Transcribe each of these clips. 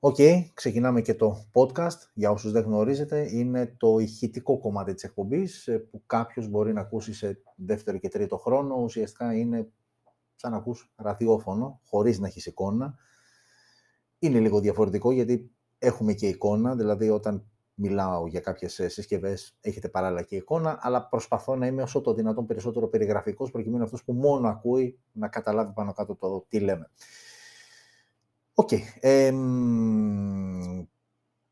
Οκ, ξεκινάμε και το podcast. Για όσους δεν γνωρίζετε, είναι το ηχητικό κομμάτι της εκπομπής ε, που κάποιος μπορεί να ακούσει σε δεύτερο και τρίτο χρόνο. Ουσιαστικά είναι σαν να ακούς ραδιόφωνο, χωρίς να έχεις εικόνα. Είναι λίγο διαφορετικό γιατί έχουμε και εικόνα, δηλαδή όταν μιλάω για κάποιες ε, συσκευές έχετε παράλληλα και εικόνα, αλλά προσπαθώ να είμαι όσο το δυνατόν περισσότερο περιγραφικός προκειμένου αυτός που μόνο ακούει να καταλάβει πάνω κάτω το τι λέμε. OK. Okay.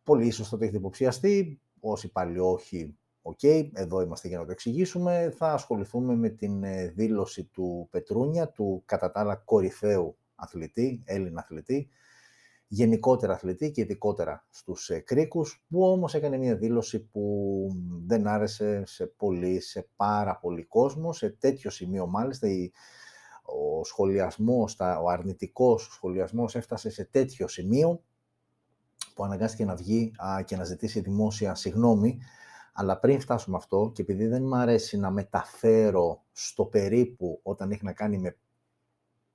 πολλοί ίσως θα το έχετε υποψιαστεί. Όσοι πάλι όχι, οκ. Εδώ είμαστε για να το εξηγήσουμε. Θα ασχοληθούμε με την ε, δήλωση του Πετρούνια, του κατά τα άλλα κορυφαίου αθλητή, Έλληνα αθλητή, γενικότερα αθλητή και ειδικότερα στους ε, κρίκους, που όμως έκανε μια δήλωση που δεν άρεσε σε πολύ, σε πάρα πολύ κόσμο, σε τέτοιο σημείο μάλιστα η ο σχολιασμός, ο αρνητικός σχολιασμός έφτασε σε τέτοιο σημείο που αναγκάστηκε να βγει και να ζητήσει δημόσια συγνώμη. Αλλά πριν φτάσουμε αυτό, και επειδή δεν μου αρέσει να μεταφέρω στο περίπου όταν έχει να κάνει με,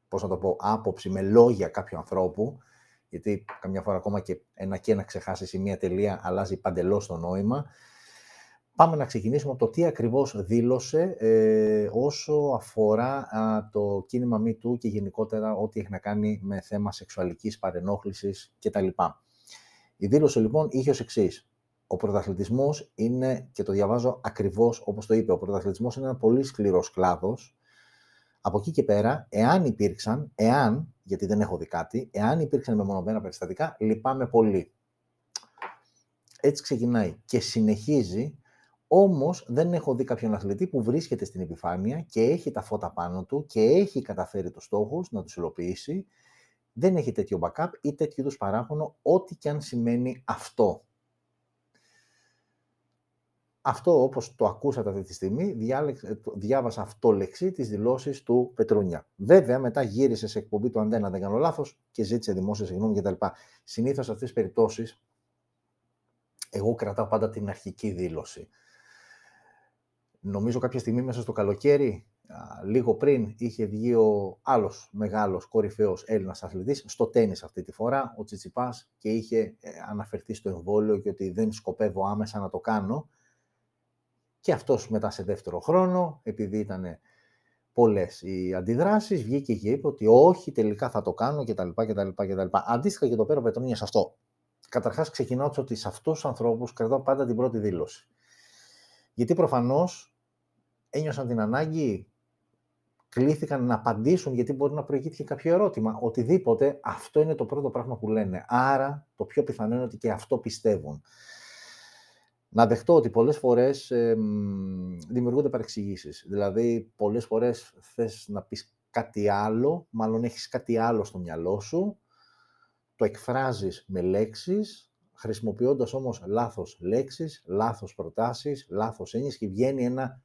πώς να το πω, άποψη, με λόγια κάποιου ανθρώπου, γιατί καμιά φορά ακόμα και ένα και να ξεχάσεις ή μία τελεία αλλάζει παντελώς το νόημα, Πάμε να ξεκινήσουμε από το τι ακριβώς δήλωσε ε, όσο αφορά το κίνημα MeToo και γενικότερα ό,τι έχει να κάνει με θέμα σεξουαλικής παρενόχλησης κτλ. Η δήλωση λοιπόν είχε ως εξής. Ο πρωταθλητισμός είναι, και το διαβάζω ακριβώς όπως το είπε, ο πρωταθλητισμός είναι ένα πολύ σκληρός κλάδος. Από εκεί και πέρα, εάν υπήρξαν, εάν, γιατί δεν έχω δει κάτι, εάν υπήρξαν μεμονωμένα περιστατικά, λυπάμαι πολύ. Έτσι ξεκινάει και συνεχίζει Όμως δεν έχω δει κάποιον αθλητή που βρίσκεται στην επιφάνεια και έχει τα φώτα πάνω του και έχει καταφέρει τους στόχους να τους υλοποιήσει. Δεν έχει τέτοιο backup ή τέτοιο είδους παράπονο, ό,τι και αν σημαίνει αυτό. Αυτό όπως το ακούσατε αυτή τη στιγμή, διάβασα αυτό λεξί τις δηλώσεις του Πετρούνια. Βέβαια, μετά γύρισε σε εκπομπή του Αντένα, δεν κάνω λάθος, και ζήτησε δημόσια συγγνώμη κτλ. Συνήθως σε αυτές τις περιπτώσεις, εγώ κρατάω πάντα την αρχική δήλωση. Νομίζω κάποια στιγμή μέσα στο καλοκαίρι, λίγο πριν, είχε βγει ο άλλος μεγάλος κορυφαίος Έλληνας αθλητής, στο τέννις αυτή τη φορά, ο Τσιτσιπάς, και είχε ε, αναφερθεί στο εμβόλιο και ότι δεν σκοπεύω άμεσα να το κάνω. Και αυτός μετά σε δεύτερο χρόνο, επειδή ήταν πολλές οι αντιδράσεις, βγήκε και είπε ότι όχι, τελικά θα το κάνω κτλ. κτλ, κτλ. Αντίστοιχα και το πέρα Πετρώνια σε αυτό. Καταρχάς ξεκινάω ότι σε αυτούς τους ανθρώπους κρατάω πάντα την πρώτη δήλωση. Γιατί προφανώς ένιωσαν την ανάγκη, κλήθηκαν να απαντήσουν γιατί μπορεί να προηγήθηκε κάποιο ερώτημα. Οτιδήποτε, αυτό είναι το πρώτο πράγμα που λένε. Άρα, το πιο πιθανό είναι ότι και αυτό πιστεύουν. Να δεχτώ ότι πολλές φορές ε, δημιουργούνται παρεξηγήσεις. Δηλαδή, πολλές φορές θες να πεις κάτι άλλο, μάλλον έχεις κάτι άλλο στο μυαλό σου, το εκφράζεις με λέξεις, χρησιμοποιώντας όμως λάθος λέξεις, λάθος προτάσεις, λάθος έννοιες και βγαίνει ένα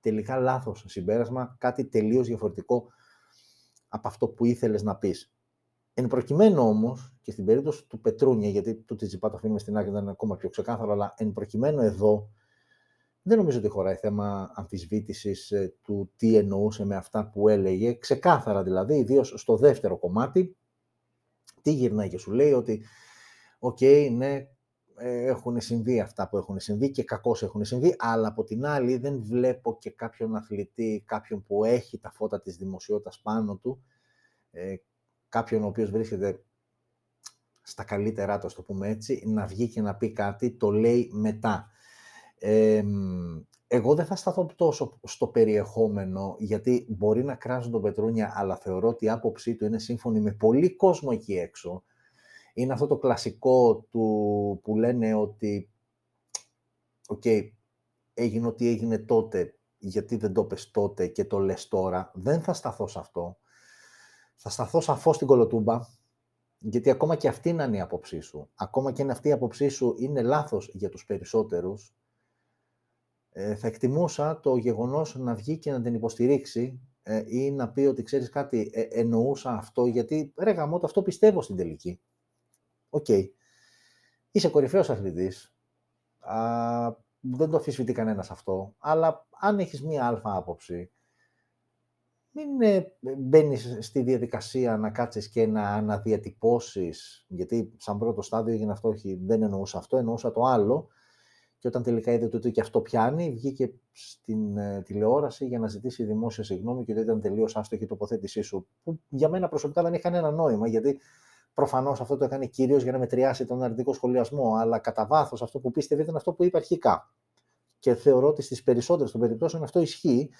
τελικά λάθος συμπέρασμα, κάτι τελείως διαφορετικό από αυτό που ήθελες να πεις. Εν προκειμένου όμως, και στην περίπτωση του Πετρούνια, γιατί το Τσιτσιπά το αφήνουμε στην άκρη, ήταν ακόμα πιο ξεκάθαρο, αλλά εν προκειμένου εδώ, δεν νομίζω ότι χωράει θέμα αμφισβήτησης ε, του τι εννοούσε με αυτά που έλεγε. Ξεκάθαρα δηλαδή, ιδίως στο δεύτερο κομμάτι, τι γυρνάει και σου λέει ότι «OK, okay, ναι, έχουν συμβεί αυτά που έχουν συμβεί και κακώς έχουν συμβεί, αλλά από την άλλη δεν βλέπω και κάποιον αθλητή, κάποιον που έχει τα φώτα της δημοσιότητας πάνω του, ε, κάποιον ο οποίος βρίσκεται στα καλύτερά του, το πούμε έτσι, να βγει και να πει κάτι, το λέει μετά. εγώ δεν θα σταθώ τόσο στο περιεχόμενο, γιατί μπορεί να κράζουν τον Πετρούνια, αλλά θεωρώ ότι η άποψή του είναι σύμφωνη με πολύ κόσμο εκεί έξω, είναι αυτό το κλασικό του που λένε ότι «OK, έγινε ό,τι έγινε τότε, γιατί δεν το πες τότε και το λες τώρα». Δεν θα σταθώ σε αυτό. Θα σταθώ σαφώς στην κολοτούμπα, γιατί ακόμα και αυτή είναι η άποψή σου, ακόμα και αν αυτή η άποψή σου είναι λάθος για τους περισσότερους, ε, θα εκτιμούσα το γεγονός να βγει και να την υποστηρίξει ε, ή να πει ότι ξέρεις κάτι, ε, εννοούσα αυτό, γιατί ρε γαμώ, αυτό πιστεύω στην τελική. OK. Okay. Είσαι κορυφαίος αθλητής. Α, δεν το αμφισβητεί κανένας αυτό. Αλλά αν έχεις μία αλφα άποψη, μην ε, μπαίνεις στη διαδικασία να κάτσεις και να αναδιατυπώσεις, γιατί σαν πρώτο στάδιο έγινε αυτό, όχι, δεν εννοούσα αυτό, εννοούσα το άλλο, και όταν τελικά είδε ότι και αυτό πιάνει, βγήκε στην ε, τηλεόραση για να ζητήσει δημόσια συγγνώμη και ότι ήταν τελείως άστοχη η τοποθέτησή σου. Που για μένα προσωπικά δεν είχε κανένα νόημα, γιατί προφανώς αυτό το έκανε κυρίως για να μετριάσει τον αρνητικό σχολιασμό. Αλλά κατά βάθος αυτό που πίστευε ήταν αυτό που είπε αρχικά. Και θεωρώ ότι στις περισσότερες των περιπτώσεων αυτό ισχύει.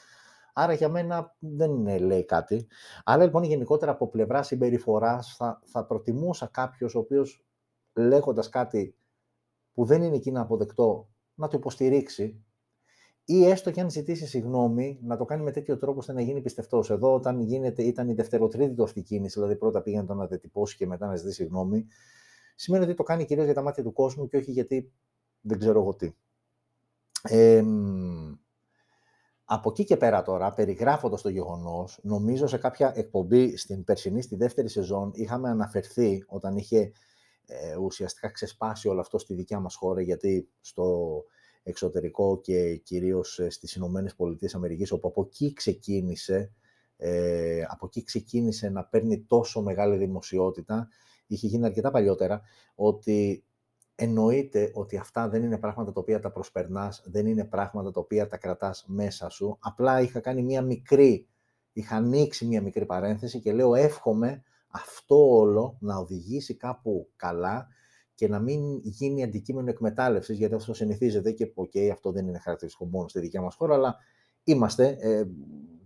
Άρα για μένα δεν λέει κάτι. Αλλά λοιπόν γενικότερα από πλευρά συμπεριφοράς θα, θα προτιμούσα κάποιος ο οποίος λέγοντας κάτι που δεν είναι εκείνο αποδεκτό να το υποστηρίξει ή έστω και αν ζητήσει συγγνώμη, να το κάνει με τέτοιο τρόπο ώστε να γίνει πιστευτός. Εδώ, όταν γίνεται, ήταν η δευτεροτρίτη του αυτή κίνηση, δηλαδή πρώτα πήγαινε το να διατυπώσει και μετά να ζητήσει συγγνώμη, σημαίνει ότι το κάνει κυρίως για τα μάτια του κόσμου και όχι γιατί δεν ξέρω εγώ τι. Ε, από εκεί και πέρα τώρα, περιγράφοντας το γεγονός, νομίζω σε κάποια εκπομπή στην περσινή, στη δεύτερη σεζόν, είχαμε αναφερθεί όταν είχε ε, ουσιαστικά ξεσπάσει όλο αυτό στη δικιά μας χώρα, γιατί στο εξωτερικό και κυρίως ε, στις Ηνωμένες Πολιτείες Αμερικής, όπου από εκεί ξεκίνησε, ε, από εκεί ξεκίνησε να παίρνει τόσο μεγάλη δημοσιότητα, είχε γίνει αρκετά παλιότερα, ότι εννοείται ότι αυτά δεν είναι πράγματα τα οποία τα προσπερνάς, δεν είναι πράγματα τα οποία τα κρατάς μέσα σου. Απλά είχα κάνει μία μικρή, είχα ανοίξει μία μικρή παρένθεση και λέω εύχομαι αυτό όλο να οδηγήσει κάπου καλά και να μην γίνει αντικείμενο εκμετάλλευσης, γιατί αυτό συνηθίζεται και okay, αυτό δεν είναι χαρακτηριστικό μόνο στη δικιά μας χώρα, αλλά είμαστε, ε,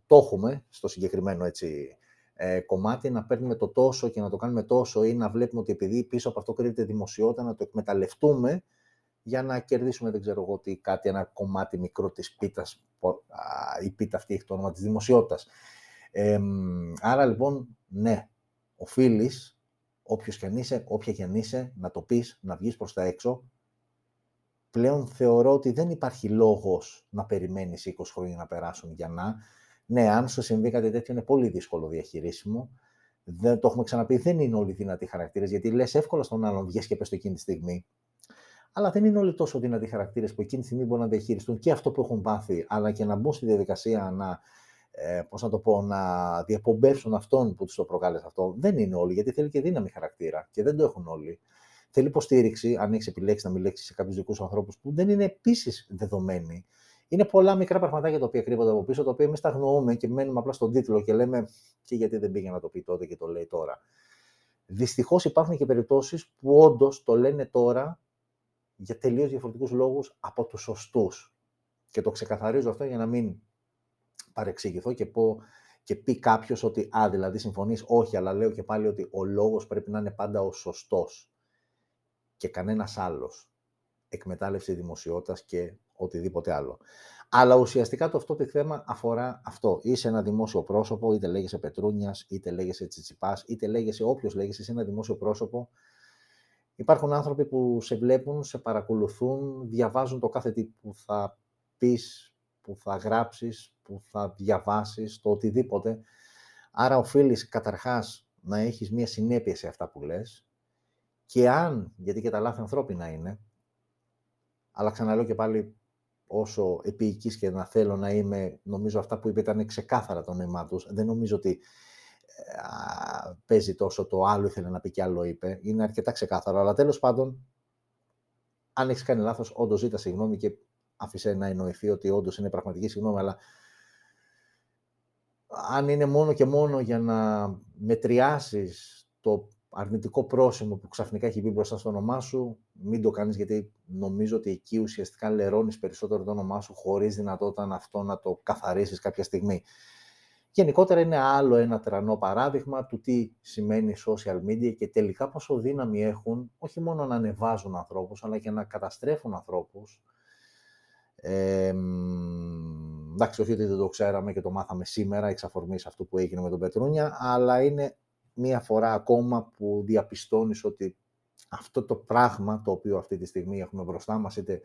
το έχουμε στο συγκεκριμένο έτσι, ε, κομμάτι, να παίρνουμε το τόσο και να το κάνουμε τόσο ή να βλέπουμε ότι επειδή πίσω από αυτό κρύβεται δημοσιότητα, να το εκμεταλλευτούμε για να κερδίσουμε, δεν ξέρω εγώ τι, κάτι, ένα κομμάτι μικρό της πίτας, η πίτα αυτή έχει το όνομα της δημοσιότητας. Ε, άρα λοιπόν, ναι, οφείλεις, όποιος και αν είσαι, όποια και αν είσαι, να το πεις, να βγεις προς τα έξω. Πλέον θεωρώ ότι δεν υπάρχει λόγος να περιμένεις 20 χρόνια να περάσουν για να. Ναι, αν σου συμβεί κάτι τέτοιο, είναι πολύ δύσκολο διαχειρίσιμο. Δεν το έχουμε ξαναπεί, δεν είναι όλοι δυνατοί χαρακτήρες, γιατί λες εύκολα στον άλλον βγει και πες το εκείνη τη στιγμή. Αλλά δεν είναι όλοι τόσο δυνατοί χαρακτήρες που εκείνη τη στιγμή μπορούν να διαχειριστούν και αυτό που έχουν πάθει, αλλά και να μπουν στη διαδικασία να ε, πώς να το πω, να διαπομπεύσουν αυτόν που τους το προκάλεσε αυτό. Δεν είναι όλοι, γιατί θέλει και δύναμη χαρακτήρα και δεν το έχουν όλοι. Θέλει υποστήριξη, αν έχεις επιλέξει να μιλήσει σε κάποιους δικούς ανθρώπους που δεν είναι επίσης δεδομένοι. Είναι πολλά μικρά πραγματάκια τα οποία κρύβονται από πίσω, τα οποία εμείς τα γνωρούμε και μένουμε απλά στον τίτλο και λέμε και γιατί δεν πήγε να το πει τότε και το λέει τώρα. Δυστυχώς υπάρχουν και περιπτώσεις που όντως το λένε τώρα για τελείως διαφορετικούς λόγους από τους σωστούς. Και το ξεκαθαρίζω αυτό για να μην παρεξηγηθώ και πω και πει κάποιος ότι, α, δηλαδή συμφωνείς, όχι, αλλά λέω και πάλι ότι ο λόγος πρέπει να είναι πάντα ο σωστός και κανένας άλλος. Εκμετάλλευση δημοσιότητας και οτιδήποτε άλλο. Αλλά ουσιαστικά το αυτό το θέμα αφορά αυτό. Είσαι ένα δημόσιο πρόσωπο, είτε λέγεσαι Πετρούνιας, είτε λέγεσαι Τσιτσιπάς, είτε λέγεσαι όποιος λέγεσαι, είσαι ένα δημόσιο πρόσωπο. Υπάρχουν άνθρωποι που σε βλέπουν, σε παρακολουθούν, διαβάζουν το κάθε τι που θα πεις, που θα γράψεις, που θα διαβάσεις, το οτιδήποτε. Άρα οφείλεις καταρχάς να έχεις μία συνέπεια σε αυτά που λες και αν, γιατί και τα λάθη ανθρώπινα είναι, αλλά ξαναλέω και πάλι όσο επίοικης και να θέλω να είμαι, νομίζω αυτά που είπε ήταν ξεκάθαρα το νόημά τους. Δεν νομίζω ότι α, παίζει τόσο το άλλο ήθελε να πει και άλλο είπε. Είναι αρκετά ξεκάθαρο, αλλά τέλος πάντων, αν έχεις κάνει λάθος, όντως ζήτα συγγνώμη και άφησε να εννοηθεί ότι όντως είναι πραγματική συγγνώμη, αλλά αν είναι μόνο και μόνο για να μετριάσεις το αρνητικό πρόσημο που ξαφνικά έχει μπει μπροστά στο όνομά σου, μην το κάνεις γιατί νομίζω ότι εκεί ουσιαστικά λερώνεις περισσότερο το όνομά σου χωρίς δυνατότητα αυτό να το καθαρίσεις κάποια στιγμή. Γενικότερα είναι άλλο ένα τερανό παράδειγμα του τι σημαίνει social media και τελικά πόσο δύναμη έχουν όχι μόνο να ανεβάζουν ανθρώπους αλλά και να καταστρέφουν ανθρώπους ε, εντάξει, όχι ότι δεν το ξέραμε και το μάθαμε σήμερα εξ αφορμής αυτού που έγινε με τον Πετρούνια, αλλά είναι μία φορά ακόμα που διαπιστώνεις ότι αυτό το πράγμα το οποίο αυτή τη στιγμή έχουμε μπροστά μας, είτε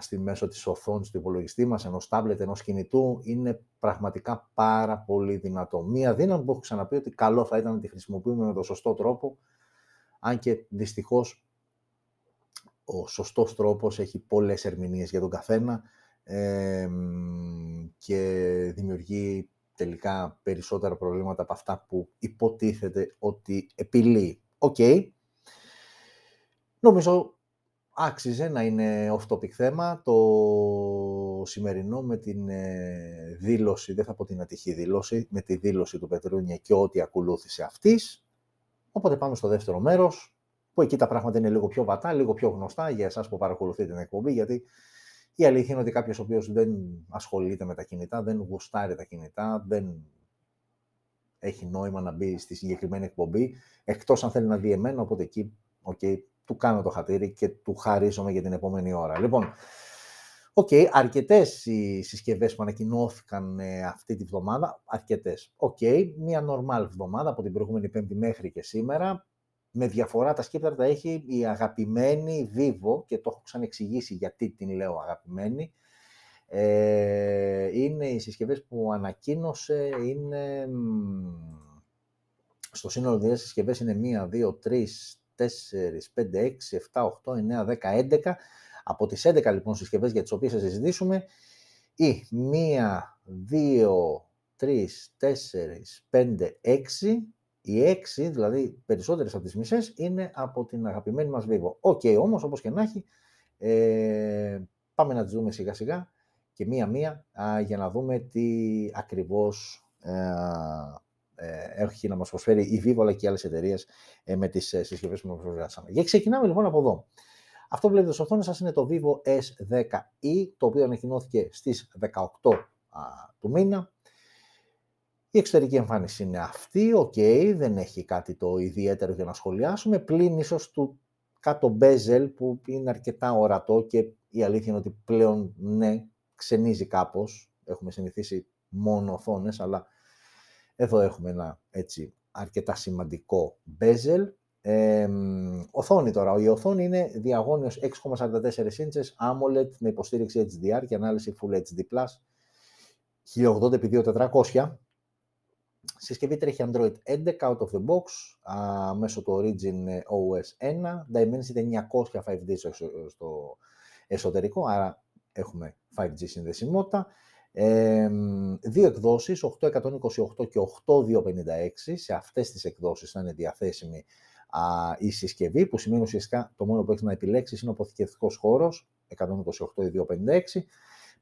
στη μέσο της οθόνης του υπολογιστή μας, ενός τάμπλετ, ενός κινητού, είναι πραγματικά πάρα πολύ δυνατό. Μία δύναμη που έχω ξαναπεί ότι καλό θα ήταν να τη χρησιμοποιούμε με τον σωστό τρόπο, αν και δυστυχώς ο σωστός τρόπος έχει πολλές ερμηνείες για τον καθένα και δημιουργεί τελικά περισσότερα προβλήματα από αυτά που υποτίθεται ότι επιλύει. Οκ. Νομίζω άξιζε να είναι off-topic θέμα το σημερινό με την ε, δήλωση, δεν θα πω την ατυχή δήλωση, με τη δήλωση του Πετρούνια και ό,τι ακολούθησε αυτής. Οπότε πάμε στο δεύτερο μέρος, που εκεί τα πράγματα είναι λίγο πιο βατά, λίγο πιο γνωστά για εσάς που παρακολουθείτε την εκπομπή, γιατί η αλήθεια είναι ότι κάποιος ο οποίος δεν ασχολείται με τα κινητά, δεν γουστάρει τα κινητά, δεν έχει νόημα να μπει στη συγκεκριμένη εκπομπή, εκτός αν θέλει να δει εμένα, οπότε εκεί okay, του κάνω το χατήρι και του χαρίζομαι για την επόμενη ώρα. Λοιπόν, OK, okay, αρκετές οι συσκευές που ανακοινώθηκαν ε, αυτή τη βδομάδα, αρκετές. OK, okay, μια normal βδομάδα από την προηγούμενη πέμπτη μέχρι και σήμερα. Με διαφορά τα σκύπτρα τα έχει η αγαπημένη Vivo και το έχω ξανεξηγήσει γιατί την λέω αγαπημένη. Ε, είναι οι συσκευές που ανακοίνωσε, είναι στο σύνολο δύο συσκευές είναι 1, 2, 3, 4, 5, 6, 7, 8, 9, 10, 11. Από τις 11 λοιπόν συσκευές για τις οποίες θα συζητήσουμε, η 1, 2, 3, 4, 5, 6, οι 6, δηλαδή περισσότερες από τις μισές, είναι από την αγαπημένη μας Vivo. OK, okay, όμως όπως και να έχει, ε, πάμε να τις δούμε σιγά σιγά και μία-μία για να δούμε τι ακριβώς ε, ε, έχει να μας προσφέρει η Vivo αλλά και οι άλλες εταιρείες ε, με τις ε, συσκευές που μας προσφέρανε. Και ξεκινάμε λοιπόν από εδώ. Αυτό που βλέπετε στην οθόνη σας είναι το Vivo S10e, το οποίο ανακοινώθηκε στις 18 του μήνα. Η εξωτερική εμφάνιση είναι αυτή, οκ, δεν έχει κάτι το ιδιαίτερο για να σχολιάσουμε, πλην ίσως του κάτω bezel που είναι αρκετά ορατό και η αλήθεια είναι ότι πλέον ναι, ξενίζει κάπως. Έχουμε συνηθίσει μόνο οθόνες, αλλά εδώ έχουμε ένα έτσι αρκετά σημαντικό bezel. Ε, οθόνη τώρα. Η οθόνη είναι διαγωνίου 6,44 inches AMOLED με υποστήριξη HDR και ανάλυση Full HD+, 1080x2400. Συσκευή τρέχει Android 11 out of the box α, μέσω του Origin OS 1. Dimensity 900 5G στο εσωτερικό, άρα έχουμε 5G συνδεσιμότητα. Ε, δύο εκδόσεις, 8128 και 8256. Σε αυτές τις εκδόσεις θα είναι διαθέσιμη α, η συσκευή, που σημαίνει ουσιαστικά το μόνο που έχεις να επιλέξεις είναι ο αποθηκευτικός χώρος, 128 ή 256.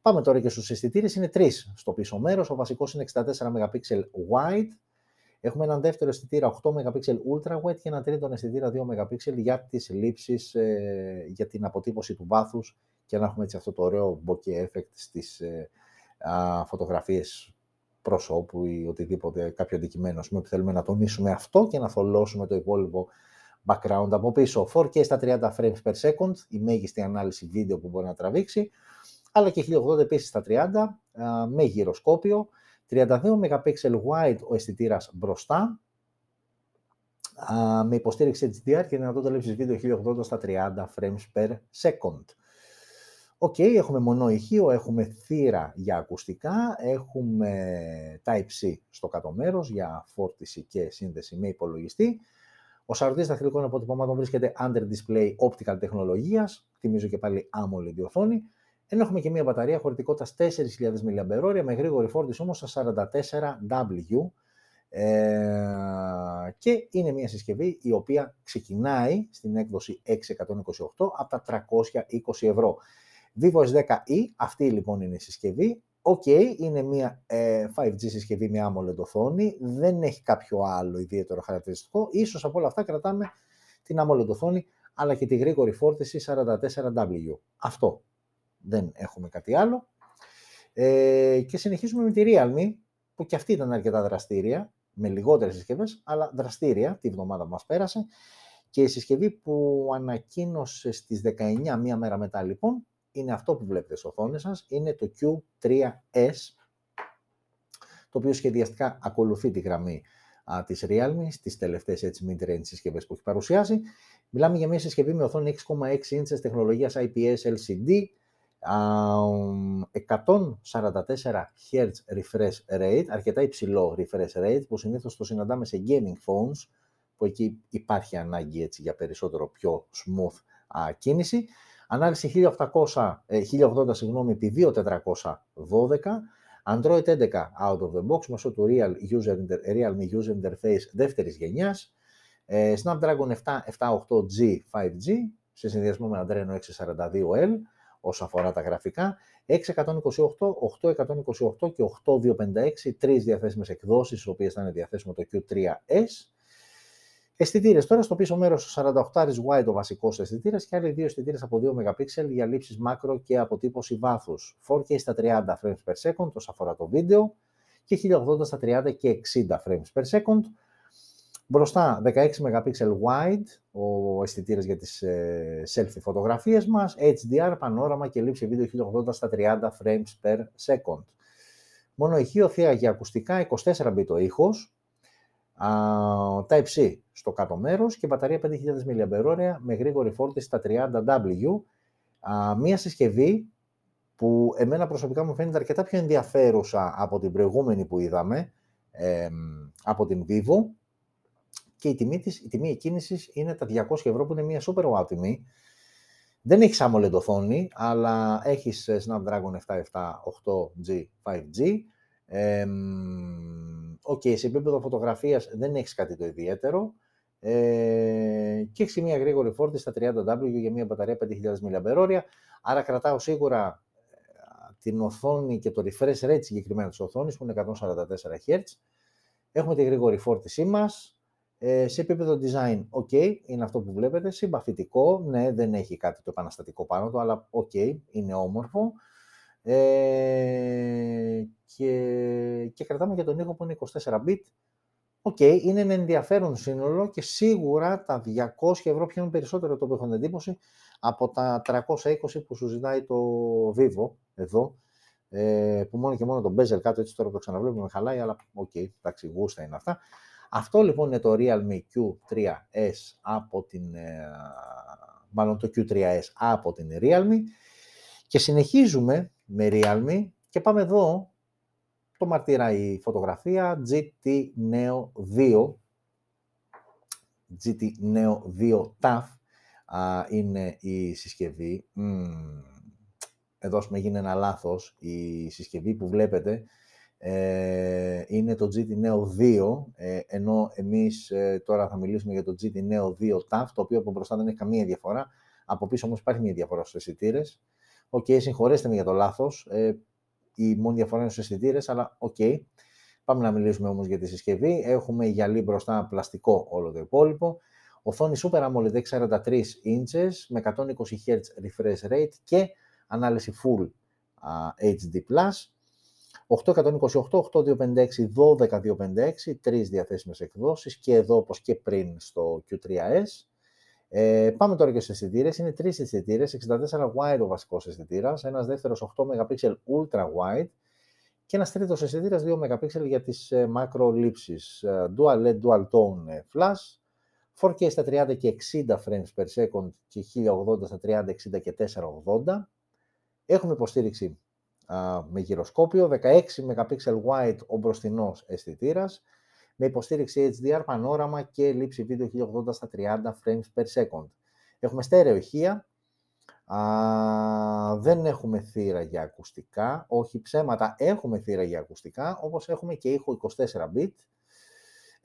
Πάμε τώρα και στους αισθητήρε. είναι τρεις στο πίσω μέρος. Ο βασικός είναι 64 MP wide. Έχουμε έναν δεύτερο αισθητήρα 8 MP ultra wide και ένα τρίτο αισθητήρα 2 MP για τις λήψεις, ε, για την αποτύπωση του βάθους και να έχουμε έτσι αυτό το ωραίο bokeh effect στις ε, α, φωτογραφίες προσώπου ή οτιδήποτε, κάποιο αντικειμένο, πούμε, που θέλουμε να τονίσουμε αυτό και να θολώσουμε το υπόλοιπο background από πίσω. 4K στα 30 frames per second, η μέγιστη ανάλυση βίντεο που μπορεί να τραβήξει, αλλά και 1080 επίσης στα 30, με γυροσκόπιο, 32 MP wide ο αισθητήρας μπροστά, με υποστήριξη HDR και δυνατότητα λήψης βίντεο 1080 στα 30 frames per second. OK, okay, έχουμε μονό ηχείο, έχουμε θύρα για ακουστικά, έχουμε Type-C στο κάτω μέρος για φόρτιση και σύνδεση με υπολογιστή. Ο σαρωτής δαχτυλικών αποτυπωμάτων βρίσκεται under display optical τεχνολογίας, θυμίζω και πάλι AMOLED οθόνη, ενώ έχουμε και μια μπαταρία χωρητικότητας 4.000 mAh με γρήγορη φόρτιση όμως στα 44W ε, και είναι μια συσκευή η οποία ξεκινάει στην έκδοση 628 από τα 320 ευρώ. Vivo S10e, αυτή λοιπόν είναι η συσκευή. OK, okay, είναι μια ε, 5G συσκευή με AMOLED οθόνη, δεν έχει κάποιο άλλο ιδιαίτερο χαρακτηριστικό. Ίσως από όλα αυτά κρατάμε την AMOLED οθόνη, αλλά και τη γρήγορη φόρτιση 44W. Αυτό. Δεν έχουμε κάτι άλλο. Ε, και συνεχίζουμε με τη Realme, που και αυτή ήταν αρκετά δραστήρια, με λιγότερες συσκευές, αλλά δραστήρια τη βδομάδα που μας πέρασε. Και η συσκευή που ανακοίνωσε στις 19, μία μέρα μετά λοιπόν, είναι αυτό που βλέπετε στις οθόνες σας, είναι το Q3S, το οποίο σχεδιαστικά ακολουθεί τη γραμμή α, της Realme στις τελευταίες έτσι mid-range συσκευές που έχει παρουσιάσει. Μιλάμε για μια συσκευή με οθόνη 6,6 inches τεχνολογίας IPS LCD, 144 Hz refresh rate, αρκετά υψηλό refresh rate, που συνήθως το συναντάμε σε gaming phones, που εκεί υπάρχει ανάγκη έτσι, για περισσότερο πιο smooth α, κίνηση. Ανάλυση 1800, 1080 ε, συγγνώμη, επί 2412, Android 11 out of the box μέσω του Real User, Realme User Interface δεύτερης γενιάς, ε, Snapdragon 778G 5G σε συνδυασμό με Adreno 642L όσο αφορά τα γραφικά, 628, 828 και 8256, τρεις διαθέσιμες εκδόσεις, οι οποίες θα είναι διαθέσιμο το Q3S. Αισθητήρες τώρα στο πίσω μέρος 48 wide ο βασικός αισθητήρας και άλλοι δύο αισθητήρες από 2 MP για λήψεις μάκρο και αποτύπωση βάθους. 4K στα 30 frames per second όσο αφορά το βίντεο και 1080 στα 30 και 60 frames per second. Μπροστά 16 MP wide ο αισθητήρας για τις ε, selfie φωτογραφίες μας, HDR, πανόραμα και λήψη βίντεο 1080 στα 30 frames per second. Μόνο ηχείο θεία για ακουστικά, 24 bit ο ήχος, Type-C στο κάτω μέρος και μπαταρία 5.000 mAh με γρήγορη φόρτιση στα 30W. Μία συσκευή που εμένα προσωπικά μου φαίνεται αρκετά πιο ενδιαφέρουσα από την προηγούμενη που είδαμε, από την Vivo, και η τιμή, της, η τιμή εκκίνησης είναι τα 200 ευρώ που είναι μια super wow τιμή. Δεν έχεις AMOLED οθόνη, αλλά έχεις ε, Snapdragon 778G 5G. Ε, okay, σε επίπεδο φωτογραφίας δεν έχεις κάτι το ιδιαίτερο. Ε, και έχεις μια γρήγορη φόρτιση στα 30W για μια μπαταρία 5.000 mAh. Άρα κρατάω σίγουρα ε, την οθόνη και το refresh rate συγκεκριμένα της οθόνης που είναι 144 Hz. Έχουμε τη γρήγορη φόρτισή μας, ε, σε επίπεδο design, ok, είναι αυτό που βλέπετε, συμπαθητικό, ναι, δεν έχει κάτι το επαναστατικό πάνω του, αλλά ok, είναι όμορφο. Ε, και, και κρατάμε για τον ήχο που είναι 24 bit. OK, είναι ένα ενδιαφέρον σύνολο και σίγουρα τα 200 ευρώ πιάνουν περισσότερο το που έχω εντύπωση από τα 320 που σου ζητάει το Vivo εδώ, ε, που μόνο και μόνο το bezel κάτω έτσι τώρα που το ξαναβλέπουμε χαλάει, αλλά OK, okay, εντάξει, γούστα είναι αυτά. Αυτό λοιπόν είναι το Realme Q3S από την, ε, μάλλον το Q3S από την Realme και συνεχίζουμε με Realme και πάμε εδώ το μαρτυρά η φωτογραφία GT Neo 2 GT Neo 2 ταφ είναι η συσκευή. εδώ ας πούμε γίνει ένα λάθος. Η συσκευή που βλέπετε ε, είναι το GT Neo 2, ε, ενώ εμείς ε, τώρα θα μιλήσουμε για το GT Neo 2 ταφ, το οποίο από μπροστά δεν έχει καμία διαφορά, από πίσω όμως υπάρχει μια διαφορά στους αισθητήρες. OK, okay, συγχωρέστε με για το λάθος, ε, η μόνη διαφορά είναι στους αισθητήρες, αλλά OK. Okay. Πάμε να μιλήσουμε όμως για τη συσκευή. Έχουμε γυαλί μπροστά πλαστικό όλο το υπόλοιπο. Οθόνη Super AMOLED 43 inches με 120 Hz refresh rate και ανάλυση Full uh, HD+. 828, 8256, 12256, τρεις διαθέσιμες εκδόσεις και εδώ όπως και πριν στο Q3S. Ε, πάμε τώρα και στις αισθητήρες. Είναι τρεις αισθητήρες, 64 wide ο βασικός αισθητήρας, ένας δεύτερος 8 MP ultra wide και ένας τρίτος αισθητήρας 2 MP για τις ε, μακρολήψεις. Ε, dual LED, dual tone ε, flash, 4K στα 30 και 60 frames per second και 1080 στα 30, 60 και 480. Έχουμε υποστήριξη με γυροσκόπιο, 16 MP wide ο μπροστινός αισθητήρας, με υποστήριξη HDR, πανόραμα και λήψη βίντεο 1080 στα 30 frames per second. Έχουμε στέρεο ηχεία, α, δεν έχουμε θύρα για ακουστικά, όχι ψέματα, έχουμε θύρα για ακουστικά, όπως έχουμε και ήχο 24 bit.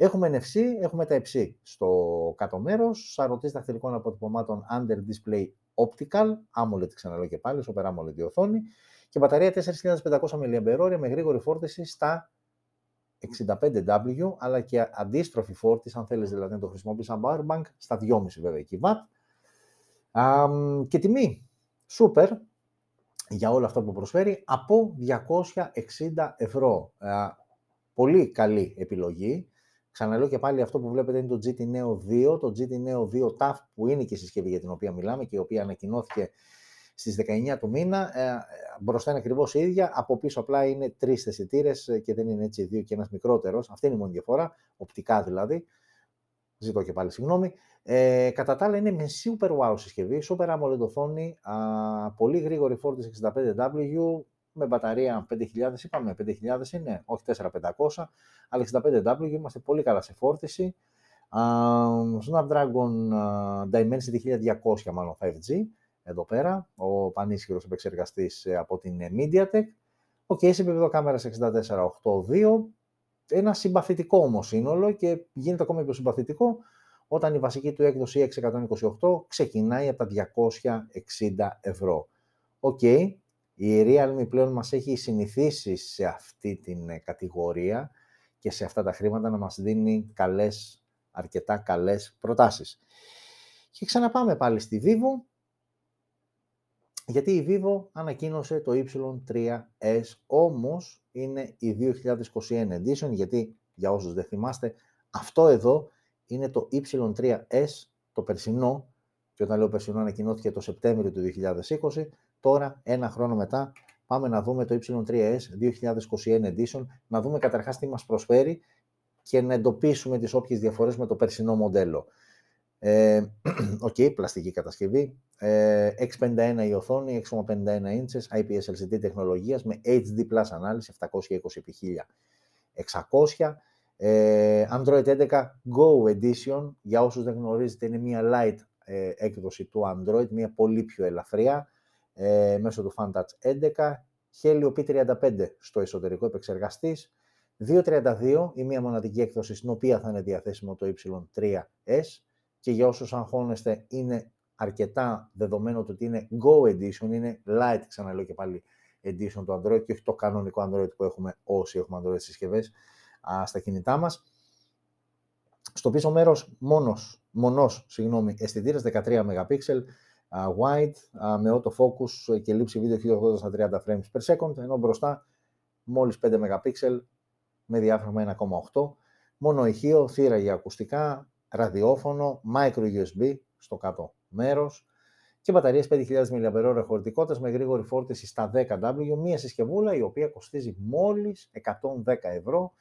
Έχουμε NFC, έχουμε τα υψί στο κάτω μέρος, σαρωτής δαχτυλικών αποτυπωμάτων Under Display Optical, AMOLED ξαναλέω και πάλι, Super AMOLED η οθόνη, και μπαταρία 4.500 mAh με γρήγορη φόρτιση στα 65W, αλλά και αντίστροφη φόρτιση, αν θέλεις δηλαδή να το χρησιμοποιείς σαν powerbank, στα 2,5 βέβαια kW. και τιμή, super, για όλα αυτά που προσφέρει, από 260 ευρώ. πολύ καλή επιλογή. Ξαναλέω και πάλι αυτό που βλέπετε είναι το GT Neo 2, το GT Neo 2 TAF που είναι και η συσκευή για την οποία μιλάμε και η οποία ανακοινώθηκε στις 19 του μήνα. Ε, μπροστά είναι ακριβώς η ίδια. Από πίσω απλά είναι τρεις αισθητήρε ε, και δεν είναι έτσι δύο και ένας μικρότερος. Αυτή είναι η μόνη διαφορά, οπτικά δηλαδή. Ζητώ και πάλι συγγνώμη. Ε, κατά τα άλλα είναι με super wow συσκευή, super AMOLED οθόνη, α, πολύ γρήγορη φόρτιση 65W, με μπαταρία 5.000, είπαμε 5.000 είναι, όχι 4.500, αλλά 65W, είμαστε πολύ καλά σε φόρτιση. Uh, Snapdragon uh, Dimensity 1200 μάλλον 5G, εδώ πέρα, ο πανίσχυρος επεξεργαστής ε, από την ε, MediaTek. OK, okay, σε επίπεδο κάμερας 64-8-2, ένα συμπαθητικό όμως σύνολο και γίνεται ακόμα πιο συμπαθητικό όταν η βασική του έκδοση 628 ξεκινάει από τα 260 ευρώ. OK, okay, η Realme πλέον μας έχει συνηθίσει σε αυτή την ε, κατηγορία και σε αυτά τα χρήματα να μας δίνει καλές, αρκετά καλές προτάσεις. Και ξαναπάμε πάλι στη Vivo, γιατί η Vivo ανακοίνωσε το Y3S, όμως είναι η 2021 edition, γιατί για όσους δεν θυμάστε, αυτό εδώ είναι το Y3S, το περσινό, και όταν λέω περσινό ανακοινώθηκε το Σεπτέμβριο του 2020, τώρα ένα χρόνο μετά πάμε να δούμε το Y3S 2021 edition, να δούμε καταρχάς τι μας προσφέρει και να εντοπίσουμε τις όποιες διαφορές με το περσινό μοντέλο. Ε, OK, okay, πλαστική κατασκευή, ε, 651 η οθόνη, 6,51 inches, IPS LCD τεχνολογίας με HD Plus ανάλυση 720x1600, ε, Android 11 Go Edition, για όσους δεν γνωρίζετε είναι μια light ε, έκδοση του Android, μια πολύ πιο ελαφριά, ε, μέσω του FunTouch 11, Helio P35 στο εσωτερικό επεξεργαστής, 232 η μία μοναδική έκδοση στην οποία θα είναι διαθέσιμο το Y3S και για όσους αγχώνεστε είναι αρκετά δεδομένο το ότι είναι Go Edition, είναι light ξαναλέω και πάλι edition του Android και όχι το κανονικό Android που έχουμε όσοι έχουμε Android συσκευές α, στα κινητά μας. Στο πίσω μέρος μόνος, μονός συγγνώμη, αισθητήρας 13 MP, uh, wide, uh, με autofocus και λήψη βίντεο 1080 στα 30 frames per second, ενώ μπροστά μόλις 5 MP με διάφραγμα 1,8, μόνο ηχείο, θύρα για ακουστικά, ραδιόφωνο, micro USB στο κάτω μέρος και μπαταρίες 5.000 mAh χωρητικότητας με γρήγορη φόρτιση στα 10W, μία συσκευούλα η οποία κοστίζει μόλις 110 ευρώ.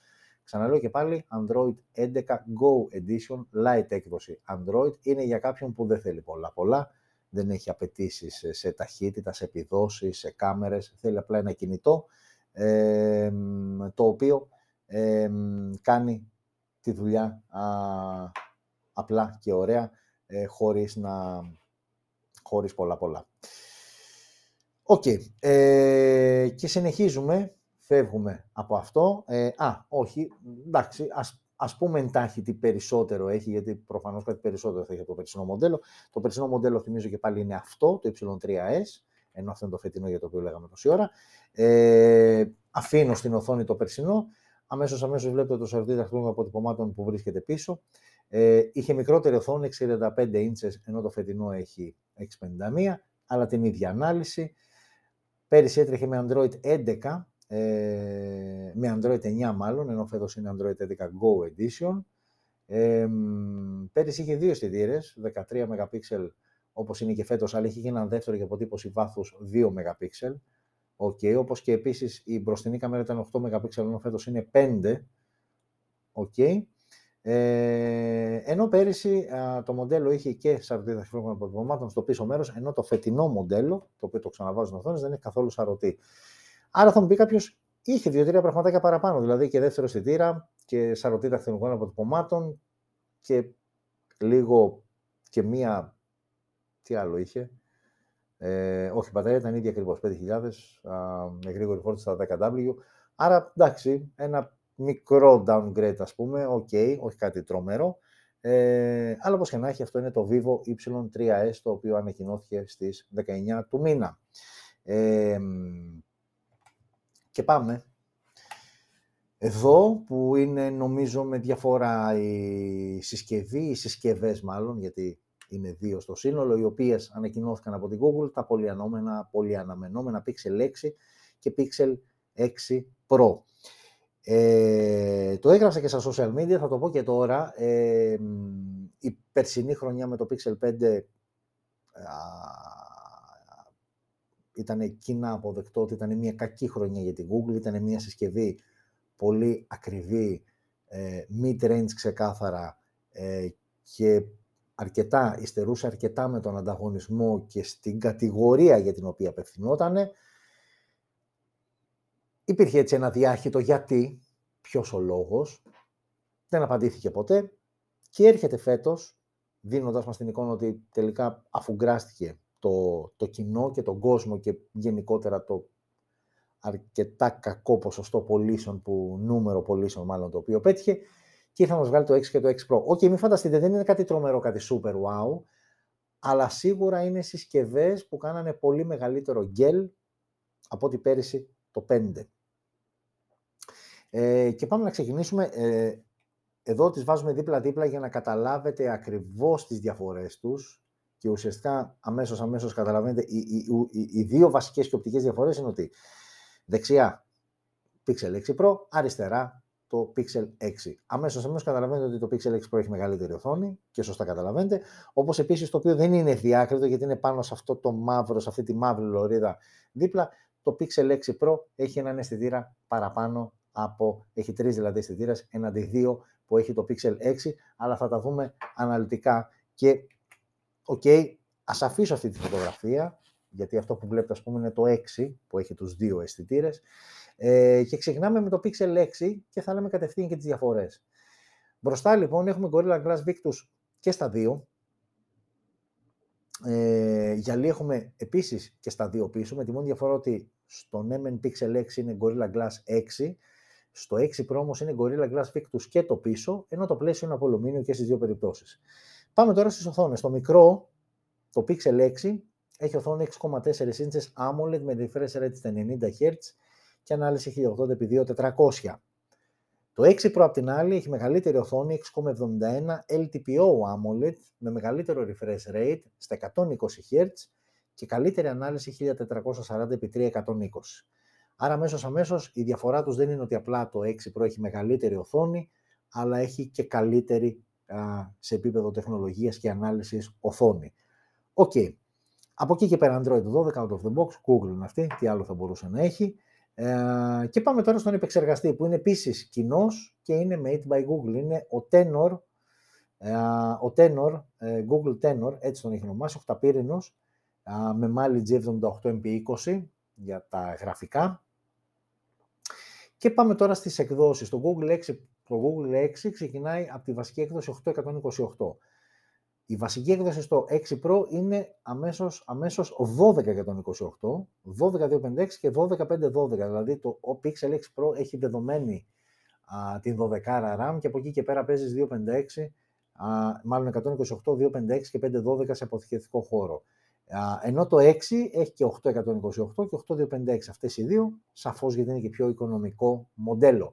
Ξαναλέω και πάλι, Android 11 Go Edition, light έκδοση Android, είναι για κάποιον που δεν θέλει πολλά πολλά, δεν έχει απαιτήσεις σε ταχύτητα, σε επιδόσεις, σε κάμερες, θέλει απλά ένα κινητό, ε, το οποίο ε, κάνει τη δουλειά α, απλά και ωραία, ε, χωρίς, να, χωρίς πολλά πολλά. Οκ. Ε, και συνεχίζουμε, φεύγουμε από αυτό. Ε, α, όχι, εντάξει, ας, ας πούμε εν τάχει τι περισσότερο έχει, γιατί προφανώς κάτι περισσότερο θα έχει από το περσινό μοντέλο. Το περσινό μοντέλο, θυμίζω και πάλι, είναι αυτό, το Y3S, ενώ αυτό είναι το φετινό για το οποίο λέγαμε τόση ώρα. Ε, αφήνω στην οθόνη το περσινό. Αμέσως, αμέσως βλέπετε το σαρτί δαχτυλών αποτυπωμάτων που βρίσκεται πίσω. Ε, είχε μικρότερη οθόνη, 65 inches, ενώ το φετινό έχει 651, αλλά την ίδια ανάλυση. Πέρυσι έτρεχε με Android 11, ε, με Android 9 μάλλον, ενώ φέτος είναι Android 11 Go Edition. Ε, πέρυσι είχε δύο αισθητήρες, 13 MP όπως είναι και φέτος, αλλά είχε και έναν δεύτερο για αποτύπωση βάθους 2 MP. Okay, όπως και επίσης η μπροστινή κάμερα ήταν 8 MP, ενώ φέτος είναι 5. Okay. Ε, ενώ πέρυσι α, το μοντέλο είχε και σαρωτή δαχτυλικών αποτυπωμάτων στο πίσω μέρος, ενώ το φετινό μοντέλο, το οποίο το ξαναβάζω στην οθόνη, δεν έχει καθόλου σαρωτή. Άρα θα μου πει κάποιος, είχε δύο-τρία πραγματάκια παραπάνω, δηλαδή και δεύτερο αισθητήρα και σαρωτή δαχτυλικών αποτυπωμάτων και λίγο και μία. Τι άλλο είχε. Ε, όχι, η μπαταρία ήταν ίδια ακριβώς, 5.000 με γρήγορη φόρτιση στα 10W. Άρα, εντάξει, ένα μικρό downgrade ας πούμε, οκ, όχι κάτι τρομερό. Ε, αλλά όπως και να έχει, αυτό είναι το Vivo Y3S, το οποίο ανακοινώθηκε στις 19 του μήνα. Ε, και πάμε. Εδώ που είναι νομίζω με διαφορά η συσκευή, οι συσκευές μάλλον, γιατί είναι δύο στο σύνολο, οι οποίες ανακοινώθηκαν από την Google, τα πολύ, πολύ αναμενόμενα Pixel 6 και Pixel 6 Pro. Ε, το έγραψα και στα social media, θα το πω και τώρα. Ε, η περσινή χρονιά με το Pixel 5 ήταν κοινά αποδεκτό ότι ήταν μια κακή χρονιά για την Google, ήταν μια συσκευή πολύ ακριβή, ε, mid-range ξεκάθαρα ε, και αρκετά, υστερούσε αρκετά με τον ανταγωνισμό και στην κατηγορία για την οποία απευθυνόταν. Υπήρχε έτσι ένα διάχυτο γιατί, ποιος ο λόγος, δεν απαντήθηκε ποτέ και έρχεται φέτος, δίνοντας μας την εικόνα ότι τελικά αφουγκράστηκε το, το κοινό και τον κόσμο και γενικότερα το αρκετά κακό ποσοστό πωλήσεων, που, νούμερο πωλήσεων μάλλον το οποίο πέτυχε και θα μας βγάλει το 6 και το 6 Pro. OK, okay, μην φανταστείτε, δεν είναι κάτι τρομερό, κάτι super wow, αλλά σίγουρα είναι συσκευές που κάνανε πολύ μεγαλύτερο γκέλ από ό,τι πέρυσι το 5. Ε, και πάμε να ξεκινήσουμε. Ε, εδώ τις βάζουμε δίπλα-δίπλα για να καταλάβετε ακριβώς τις διαφορές τους και ουσιαστικά αμέσως, αμέσως καταλαβαίνετε οι, οι, οι, οι δύο βασικές και οπτικές διαφορές είναι ότι δεξιά Pixel 6 Pro, αριστερά το Pixel 6. Αμέσως, αμέσως καταλαβαίνετε ότι το Pixel 6 Pro έχει μεγαλύτερη οθόνη και σωστά καταλαβαίνετε. Όπως επίσης το οποίο δεν είναι διάκριτο γιατί είναι πάνω σε αυτό το μαύρο, σε αυτή τη μαύρη λωρίδα δίπλα. Το Pixel 6 Pro έχει έναν αισθητήρα παραπάνω από, έχει τρεις δηλαδή αισθητήρες, έναντι δύο που έχει το Pixel 6, αλλά θα τα δούμε αναλυτικά και, OK, okay, ας αφήσω αυτή τη φωτογραφία, γιατί αυτό που βλέπετε ας πούμε είναι το 6 που έχει τους δύο αισθητήρες. Ε, και ξεκινάμε με το Pixel 6 και θα λέμε κατευθείαν και τις διαφορές. Μπροστά λοιπόν έχουμε Gorilla Glass Victus και στα δύο. Ε, γυαλί έχουμε επίσης και στα δύο πίσω, με τη μόνη διαφορά ότι στο Nemen Pixel 6 είναι Gorilla Glass 6, στο 6 Pro όμως είναι Gorilla Glass Victus και το πίσω, ενώ το πλαίσιο είναι από αλουμίνιο και στις δύο περιπτώσεις. Πάμε τώρα στις οθόνες. Το μικρό, το Pixel 6, έχει οθόνη 6,4 inches AMOLED με refresh rate στα 90 Hz και ανάλυση 1080x2400. Το 6 Pro απ' την άλλη έχει μεγαλύτερη οθόνη 6,71 LTPO AMOLED με μεγαλύτερο refresh rate στα 120 Hz και καλύτερη ανάλυση 1440x3120. Άρα αμέσως αμέσως η διαφορά τους δεν είναι ότι απλά το 6 Pro έχει μεγαλύτερη οθόνη, αλλά έχει και καλύτερη σε επίπεδο τεχνολογίας και ανάλυσης οθόνη. OK. Okay. Από εκεί και πέρα Android 12 out of the box, Google είναι αυτή, τι άλλο θα μπορούσε να έχει. Ε, και πάμε τώρα στον επεξεργαστή που είναι επίσης κοινός και είναι made by Google. Είναι ο Tensor, ε, ο Tensor, ε, Google Tensor, έτσι τον έχει ονομάσει, οχταπύρηνος, με Mali G78MP20 για τα γραφικά. Και πάμε τώρα στις εκδόσεις. Το Google 6, το Google 6 ξεκινάει από τη βασική έκδοση 8128. Η βασική έκδοση στο 6 Pro είναι αμέσως, αμέσως 1228, 12256 και 12512. Δηλαδή το Pixel 6 Pro έχει δεδομένη α, την 12 RAM και από εκεί και πέρα παίζεις 256, α, μάλλον 128, 256 και 512 σε αποθηκευτικό χώρο. Α, ενώ το 6 έχει και 8128 και 8256. Αυτές οι δύο, σαφώς γιατί είναι και πιο οικονομικό μοντέλο.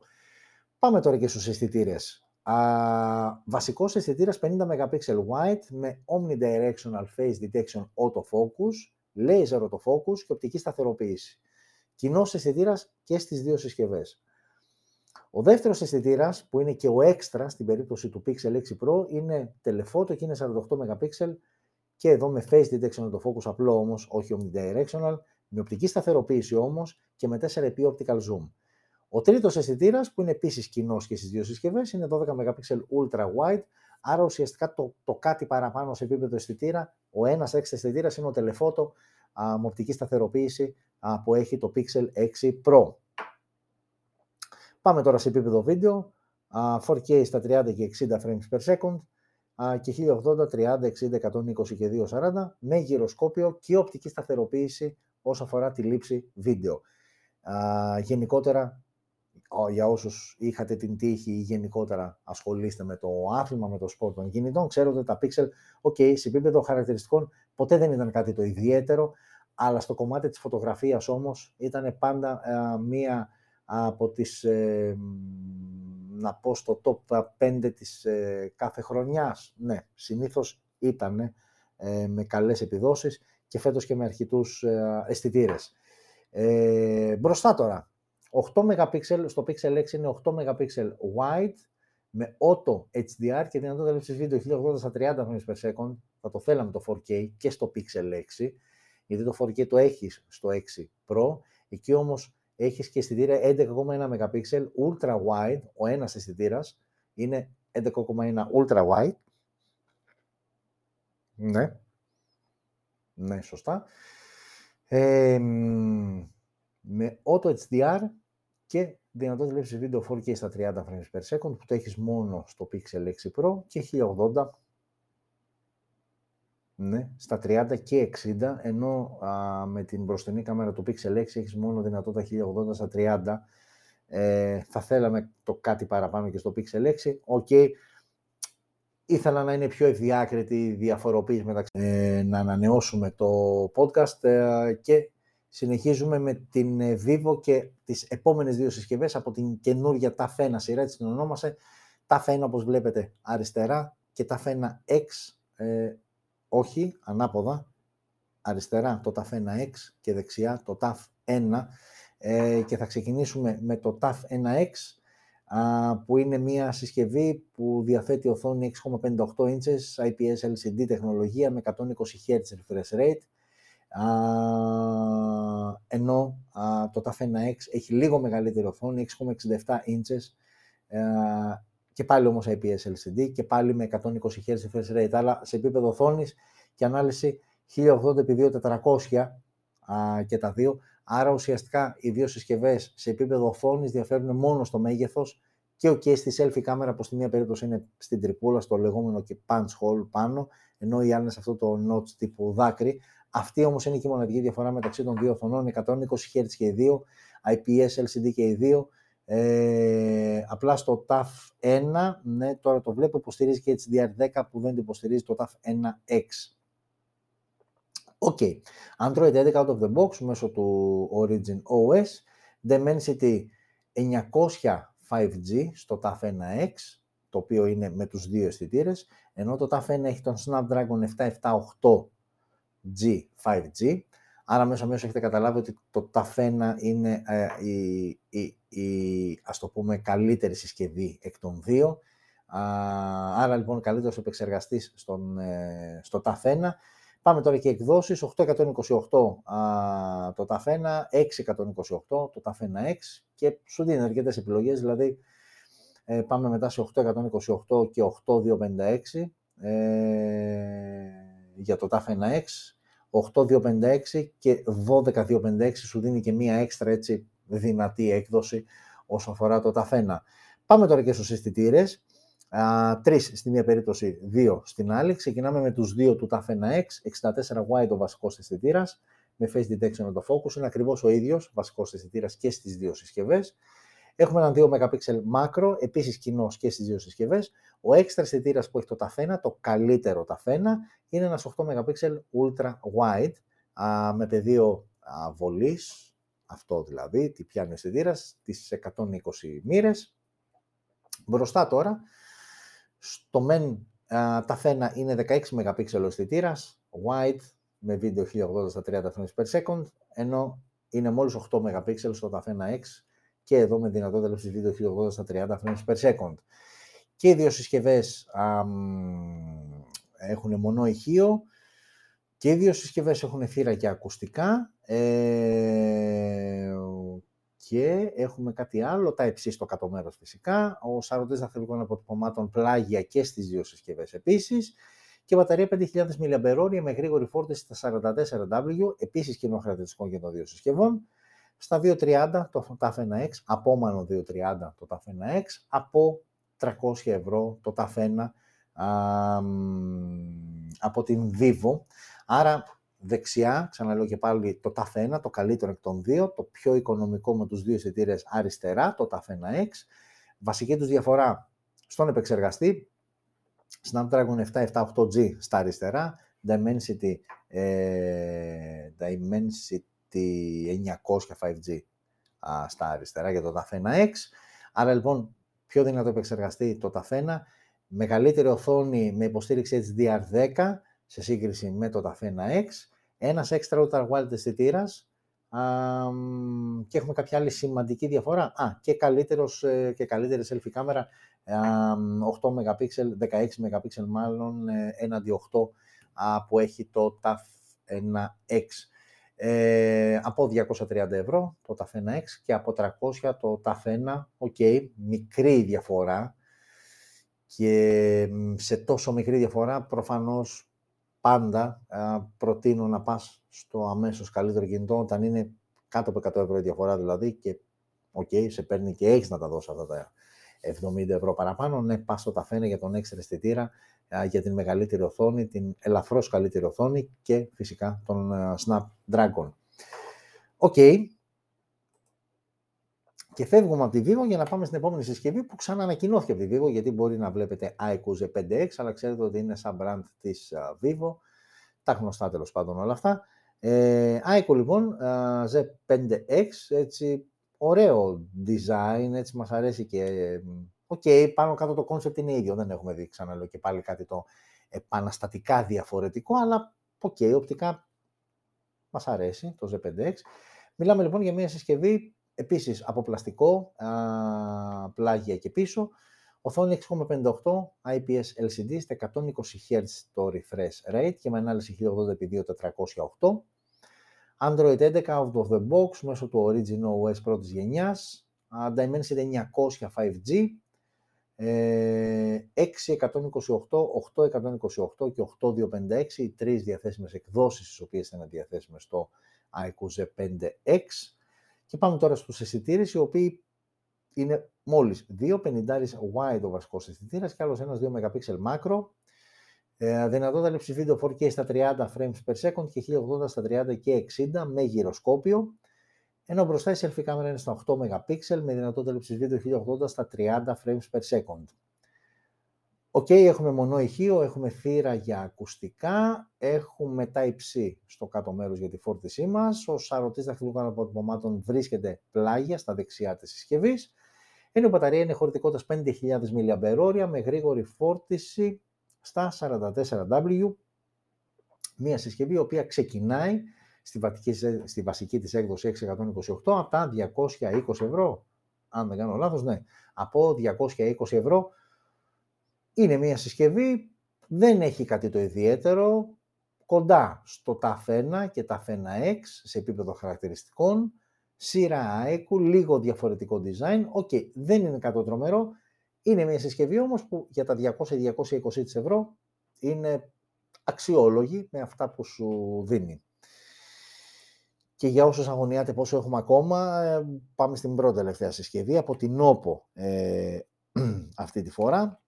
Πάμε τώρα και στους αισθητήρες. Uh, βασικός αισθητήρας 50 MP wide με omnidirectional face detection autofocus, laser autofocus και οπτική σταθεροποίηση. Κοινός αισθητήρας και στις δύο συσκευές. Ο δεύτερος αισθητήρας, που είναι και ο extra στην περίπτωση του Pixel 6 Pro, είναι telephoto και είναι 48 MP και εδώ με face detection autofocus απλό όμως, όχι omnidirectional, με οπτική σταθεροποίηση όμως και με 4x optical zoom. Ο τρίτος αισθητήρας, που είναι επίσης κοινός και στις δύο συσκευές, είναι 12 MP ultra wide. Άρα ουσιαστικά το, το κάτι παραπάνω σε επίπεδο αισθητήρα, ο ένας έξι αισθητήρας είναι ο τελεφώτο με οπτική σταθεροποίηση α, που έχει το Pixel 6 Pro. Πάμε τώρα σε επίπεδο βίντεο. 4K στα 30 και 60 frames per second και 1080, 30, 60, 120 και 240 με γυροσκόπιο και οπτική σταθεροποίηση όσο αφορά τη λήψη βίντεο. γενικότερα για όσους είχατε την τύχη ή γενικότερα ασχολείστε με το άθλημα, με το σπορ των κινητών, ξέρω ότι τα pixel, ok, σε επίπεδο χαρακτηριστικών ποτέ δεν ήταν κάτι το ιδιαίτερο, αλλά στο κομμάτι της φωτογραφίας όμως ήταν πάντα ε, μία από τις, ε, να πω στο top 5 της ε, κάθε χρονιάς. Ναι, συνήθως ήταν με καλές επιδόσεις και φέτος και με αρχιτούς αισθητήρες. μπροστά τώρα, 8 MP, στο Pixel 6 είναι 8 MP wide με auto HDR και δυνατότητα λήψης βίντεο 1080 στα 30 frames per second. Θα το θέλαμε το 4K και στο Pixel 6, γιατί το 4K το έχεις στο 6 Pro. Εκεί όμως έχεις και αισθητήρα 11,1 MP ultra wide, ο ένας αισθητήρας είναι 11,1 ultra wide. Ναι. Ναι, σωστά. Ε, με auto HDR και δυνατότητα βλέπεις βίντεο 4K στα 30 frames per second που το έχεις μόνο στο Pixel 6 Pro και 1080 ναι, στα 30 και 60, ενώ α, με την μπροστινή κάμερα του Pixel 6 έχεις μόνο δυνατότητα 1080 στα 30. Ε, θα θέλαμε το κάτι παραπάνω και στο Pixel 6. OK, okay. ήθελα να είναι πιο ευδιάκριτη η διαφοροποίηση μεταξύ ε, να ανανεώσουμε το podcast ε, και συνεχίζουμε με την ε, Vivo και τις επόμενες δύο συσκευές από την καινούργια ταφ 1 σειρά, έτσι την ονόμασε. TAF 1 όπως βλέπετε αριστερά και TAF 1 X ε, όχι, ανάποδα, αριστερά το TAF 1X και δεξιά το TAF 1 ε, και θα ξεκινήσουμε με το TAF 1X που είναι μια συσκευή που διαθέτει οθόνη 6,58 inches IPS LCD τεχνολογία με 120 Hz refresh rate. Ενώ το TAF 1X έχει λίγο μεγαλύτερη οθόνη 6,67 inches και πάλι όμως IPS LCD και πάλι με 120 Hz refresh rate, αλλά σε επίπεδο οθόνης και ανάλυση 1080x2400 και τα δύο. Άρα ουσιαστικά οι δύο συσκευές σε επίπεδο οθόνης διαφέρουν μόνο στο μέγεθος και ο okay, στη selfie κάμερα που στη μία περίπτωση είναι στην τρυπούλα, στο λεγόμενο και punch hole πάνω, ενώ η άλλη είναι σε αυτό το notch τύπου δάκρυ. Αυτή όμως είναι και η μοναδική διαφορά μεταξύ των δύο οθονών, 120 Hz και οι δύο, IPS LCD και οι δύο, ε, απλά στο ταφ 1, ναι, τώρα το βλέπω, υποστηρίζει και HDR10 που δεν το υποστηρίζει το ταφ 1X. OK. Okay. Android 11 out of the box μέσω του Origin OS. Dimensity 900 5G στο ταφ 1X, το οποίο είναι με τους δύο αισθητήρες, ενώ το ταφ 1 έχει τον Snapdragon 778G 5G. Άρα μέσα μέσα έχετε καταλάβει ότι το TAF 1 είναι ε, η, η, η, ας το πούμε, καλύτερη συσκευή εκ των δύο. άρα λοιπόν καλύτερος επεξεργαστής στον, ε, στο TAF 1. Πάμε τώρα και εκδόσεις, 828 το TAF 1, 628 το TAF 1X και σου δίνει αρκετές επιλογές, δηλαδή ε, πάμε μετά σε 828 και 8256 ε, για το TAF 1X, 8256 και 12256 σου δίνει και μία έξτρα έτσι δυνατή έκδοση όσον αφορά το TAF 1. Πάμε τώρα και στους αισθητήρες. Τρεις στη μία περίπτωση, δύο στην άλλη. Ξεκινάμε με τους δύο του TAF 1X, 64 wide ο βασικός αισθητήρας, με face detection το focus, είναι ακριβώς ο ίδιος βασικός αισθητήρας και στις δύο συσκευές. Έχουμε έναν 2 MP macro, επίσης κοινός και στις δύο συσκευές. Ο έξτρα αισθητήρας που έχει το TAF 1, το καλύτερο TAF 1, είναι ένας 8 MP ultra wide, με πεδίο βολής, αυτό δηλαδή, τι πιάνει ο αισθητήρας, τις 120 μοίρες. Μπροστά τώρα, στο μεν τα φένα είναι 16 MP ο αισθητήρας, wide, με βίντεο 1080 στα 30 frames per second, ενώ είναι μόλις 8 MP στο τα X και εδώ με δυνατότητα λήψης βίντεο 1080 στα 30 frames per second. Και οι δύο συσκευές έχουν μονό ηχείο και οι δύο συσκευές έχουν θύρα και ακουστικά ε, και έχουμε κάτι άλλο, τα υψί στο κάτω μέρος φυσικά, ο σαρωτής δαχτυλικών αποτυπωμάτων πλάγια και στις δύο συσκευές επίσης και μπαταρία 5.000 mAh με γρήγορη φόρτιση στα 44W, επίσης κοινό χαρακτηριστικό για των δύο συσκευών. Στα 2.30 το TAF 1X, απόμανο 2.30 το TAF 1X, από 300 ευρώ το TAF 1 α, από την Vivo. Άρα δεξιά, ξαναλέω και πάλι το TAF 1, το καλύτερο εκ των δύο, το πιο οικονομικό με τους δύο αισθητήρε αριστερά, το TAF 1X. Βασική τους διαφορά στον επεξεργαστή, Snapdragon 778G στα αριστερά, Dimensity, ε, Dimensity 900 5G στα αριστερά για το TAF 1X. Άρα λοιπόν πιο δυνατό επεξεργαστή το TAF 1, μεγαλύτερη οθόνη με υποστήριξη HDR10 σε σύγκριση με το TAF 1X ένας extra ultra wide αισθητήρας και έχουμε κάποια άλλη σημαντική διαφορά. Α, και, καλύτερος, ε, και καλύτερη selfie κάμερα, 8 MP, 16 MP μάλλον, ε, έναντι 8 που έχει το Ταφ 1X. Ε, από 230 ευρώ το Ταφ 1X και από 300 το Ταφ 1, οκ, μικρή διαφορά. Και σε τόσο μικρή διαφορά προφανώς πάντα προτείνω να πας στο αμέσως καλύτερο κινητό όταν είναι κάτω από 100 ευρώ η διαφορά δηλαδή και ok, okay, σε παίρνει και έχεις να τα δώσεις αυτά τα 70 ευρώ παραπάνω, ναι, πας στο Ταφ ένα για τον έξτρα αισθητήρα για την μεγαλύτερη οθόνη, την ελαφρώς καλύτερη οθόνη και φυσικά τον Snapdragon. Ok. Okay. Και φεύγουμε από τη Vivo για να πάμε στην επόμενη συσκευή που ξανά ανακοινώθηκε από τη Vivo, γιατί μπορεί να βλέπετε iQOO Z5X, αλλά ξέρετε ότι είναι σαν brand της Vivo. Τα γνωστά τέλος πάντων όλα αυτά. Ε, iQOO λοιπόν, Z5X, έτσι ωραίο design, έτσι μας αρέσει και Ok, okay, πάνω κάτω το concept είναι ίδιο, δεν έχουμε δει ξαναλέω και πάλι κάτι το επαναστατικά διαφορετικό, αλλά ok, okay, οπτικά μας αρέσει το Z5X. Μιλάμε λοιπόν για μια συσκευή επίσης από πλαστικό, α, πλάγια και πίσω, οθόνη 6,58 IPS LCD στα 120 Hz το refresh rate και με ανάλυση 1080x2408. Android 11 out of the box μέσω του Origin OS πρώτης γενιάς. Dimensity 900 5G 6, 128, 8, 128 και 8256, οι τρεις διαθέσιμες εκδόσεις τις οποίες θα είναι διαθέσιμες στο iQOO Z5X. Και πάμε τώρα στους αισθητήρες, οι οποίοι είναι μόλις 2,50 wide ο βασικός αισθητήρας και άλλος ένας 2 MP macro. Ε, δυνατότητα λήψη βίντεο 4K στα 30 frames per second και 1080 στα 30 και 60 με γυροσκόπιο. Ενώ μπροστά η selfie κάμερα είναι στα 8 MP με δυνατότητα λήψης βίντεο 1080 στα 30 frames per second. Ok, okay, έχουμε μονό ηχείο, έχουμε θύρα για ακουστικά, έχουμε Type-C στο κάτω μέρος για τη φόρτισή μας, ο σαρωτής δαχτυλικών αποτυπωμάτων βρίσκεται πλάγια στα δεξιά της συσκευής, ενώ η μπαταρία είναι χωρητικότητας 5.000 mAh με γρήγορη φόρτιση στα 44W, μια συσκευή η οποία ξεκινάει στη, βασική, στη βασική της έκδοση 628 από τα 220 ευρώ. Αν δεν κάνω λάθος, ναι. Από 220 ευρώ είναι μια συσκευή, δεν έχει κάτι το ιδιαίτερο, κοντά στο TAF 1 και TAF 1X σε επίπεδο χαρακτηριστικών, σειρά iQOO, λίγο διαφορετικό design. Ok, okay, δεν είναι κάτι τρομερό. Είναι μια συσκευή όμως που για τα 200-220 ευρώ είναι αξιόλογη με αυτά που σου δίνει. Και για όσους αγωνιάτε πόσο έχουμε ακόμα, ε, πάμε στην πρώτη τελευταία συσκευή από την OPPO ε, αυτή τη φορά.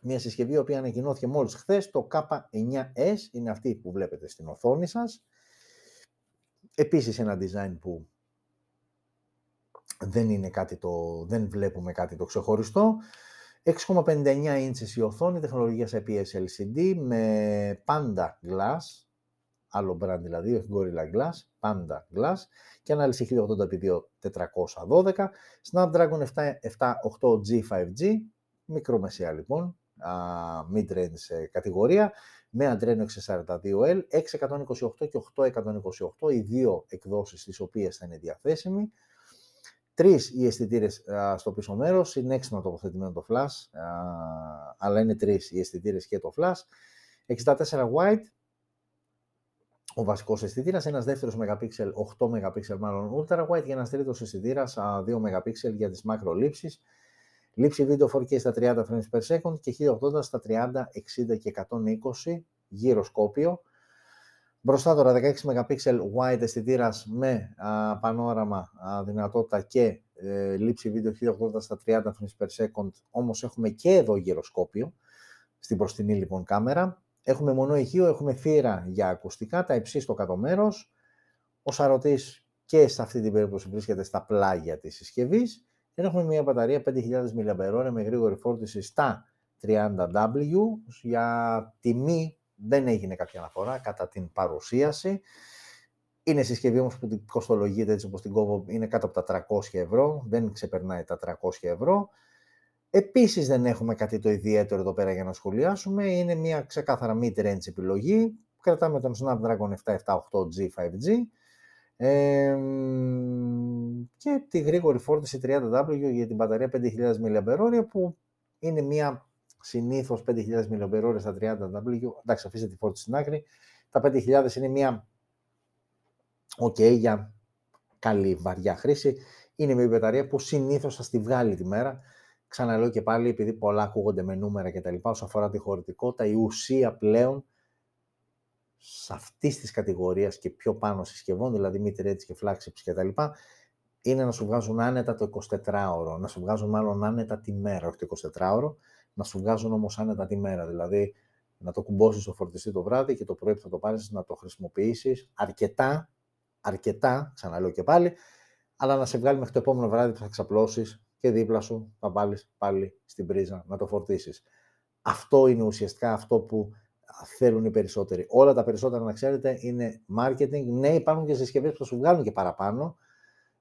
Μια συσκευή η οποία ανακοινώθηκε μόλις χθες, το K9S, είναι αυτή που βλέπετε στην οθόνη σας. Επίσης ένα design που δεν, είναι κάτι το, δεν βλέπουμε κάτι το ξεχωριστό. 6,59 ίντσες η οθόνη, τεχνολογίας IPS LCD με Panda Glass, άλλο brand δηλαδή, όχι Gorilla Glass, Panda Glass και ανάλυση 1080x2412, Snapdragon 788G 5G, μικρομεσαία λοιπόν, mid-range κατηγορία, με Adreno 642L, 628 και 828, οι δύο εκδόσεις τις οποίες θα είναι διαθέσιμοι. Τρεις οι αισθητήρες στο πίσω μέρος, είναι έξυπνο τοποθετημένο το flash, αλλά είναι τρεις οι αισθητήρες και το flash. 64 wide, ο βασικός αισθητήρας, ένας δεύτερος MP, 8 MP μάλλον ultra wide και ένας τρίτος αισθητήρας 2 MP για τις μακρολήψεις. Λήψη βίντεο 4K στα 30 frames per second και 1080 στα 30, 60 και 120 γυροσκόπιο. Μπροστά τώρα 16 MP wide αισθητήρας με α, πανόραμα α, δυνατότητα και ε, λήψη βίντεο 1080 στα 30 frames per second, όμως έχουμε και εδώ γυροσκόπιο, στην προστινή λοιπόν κάμερα. Έχουμε μονό ηχείο, έχουμε θύρα για ακουστικά, τα υψί στο κάτω μέρος. Ο σαρωτής και σε αυτή την περίπτωση βρίσκεται στα πλάγια της συσκευής. Και έχουμε μια μπαταρία 5.000 mAh με γρήγορη φόρτιση στα 30W. Για τιμή δεν έγινε κάποια αναφορά κατά την παρουσίαση. Είναι συσκευή όμως που κοστολογείται έτσι όπως την κόβω, είναι κάτω από τα 300 ευρώ, δεν ξεπερνάει τα 300 ευρώ. Επίσης δεν έχουμε κάτι το ιδιαίτερο εδώ πέρα για να σχολιάσουμε. Είναι μια ξεκάθαρα mid-range επιλογή. Κρατάμε τον Snapdragon 778G 5G και τη γρήγορη φόρτιση 30W για την μπαταρία 5.000 mAh που είναι μια συνήθως 5.000 mAh στα 30W. Εντάξει, αφήστε τη φόρτιση στην άκρη. Τα 5.000 είναι μια ok για καλή βαριά χρήση. Είναι μια μπαταρία που συνήθως θα στη βγάλει τη μέρα Ξαναλέω και πάλι, επειδή πολλά ακούγονται με νούμερα και τα λοιπά, όσο αφορά τη χωρητικότητα, η ουσία πλέον σε αυτής της κατηγορίας και πιο πάνω συσκευών, δηλαδή mid-range και flagships και τα λοιπά, είναι να σου βγάζουν άνετα το 24ωρο, να σου βγάζουν μάλλον άνετα τη μέρα, όχι το 24ωρο, να σου βγάζουν όμως άνετα τη μέρα. Δηλαδή, να το κουμπώσεις στο φορτιστή το βράδυ και το πρωί που θα το πάρεις να το χρησιμοποιήσεις αρκετά, αρκετά, ξαναλέω και πάλι, αλλά να σε βγάλει μέχρι το επόμενο βράδυ που θα ξαπλώσεις και δίπλα σου θα βάλεις πάλι στην πρίζα να το φορτίσεις. Αυτό είναι ουσιαστικά αυτό που θέλουν οι περισσότεροι. Όλα τα περισσότερα, να ξέρετε, είναι marketing. Ναι, υπάρχουν και συσκευές που θα σου βγάλουν και παραπάνω,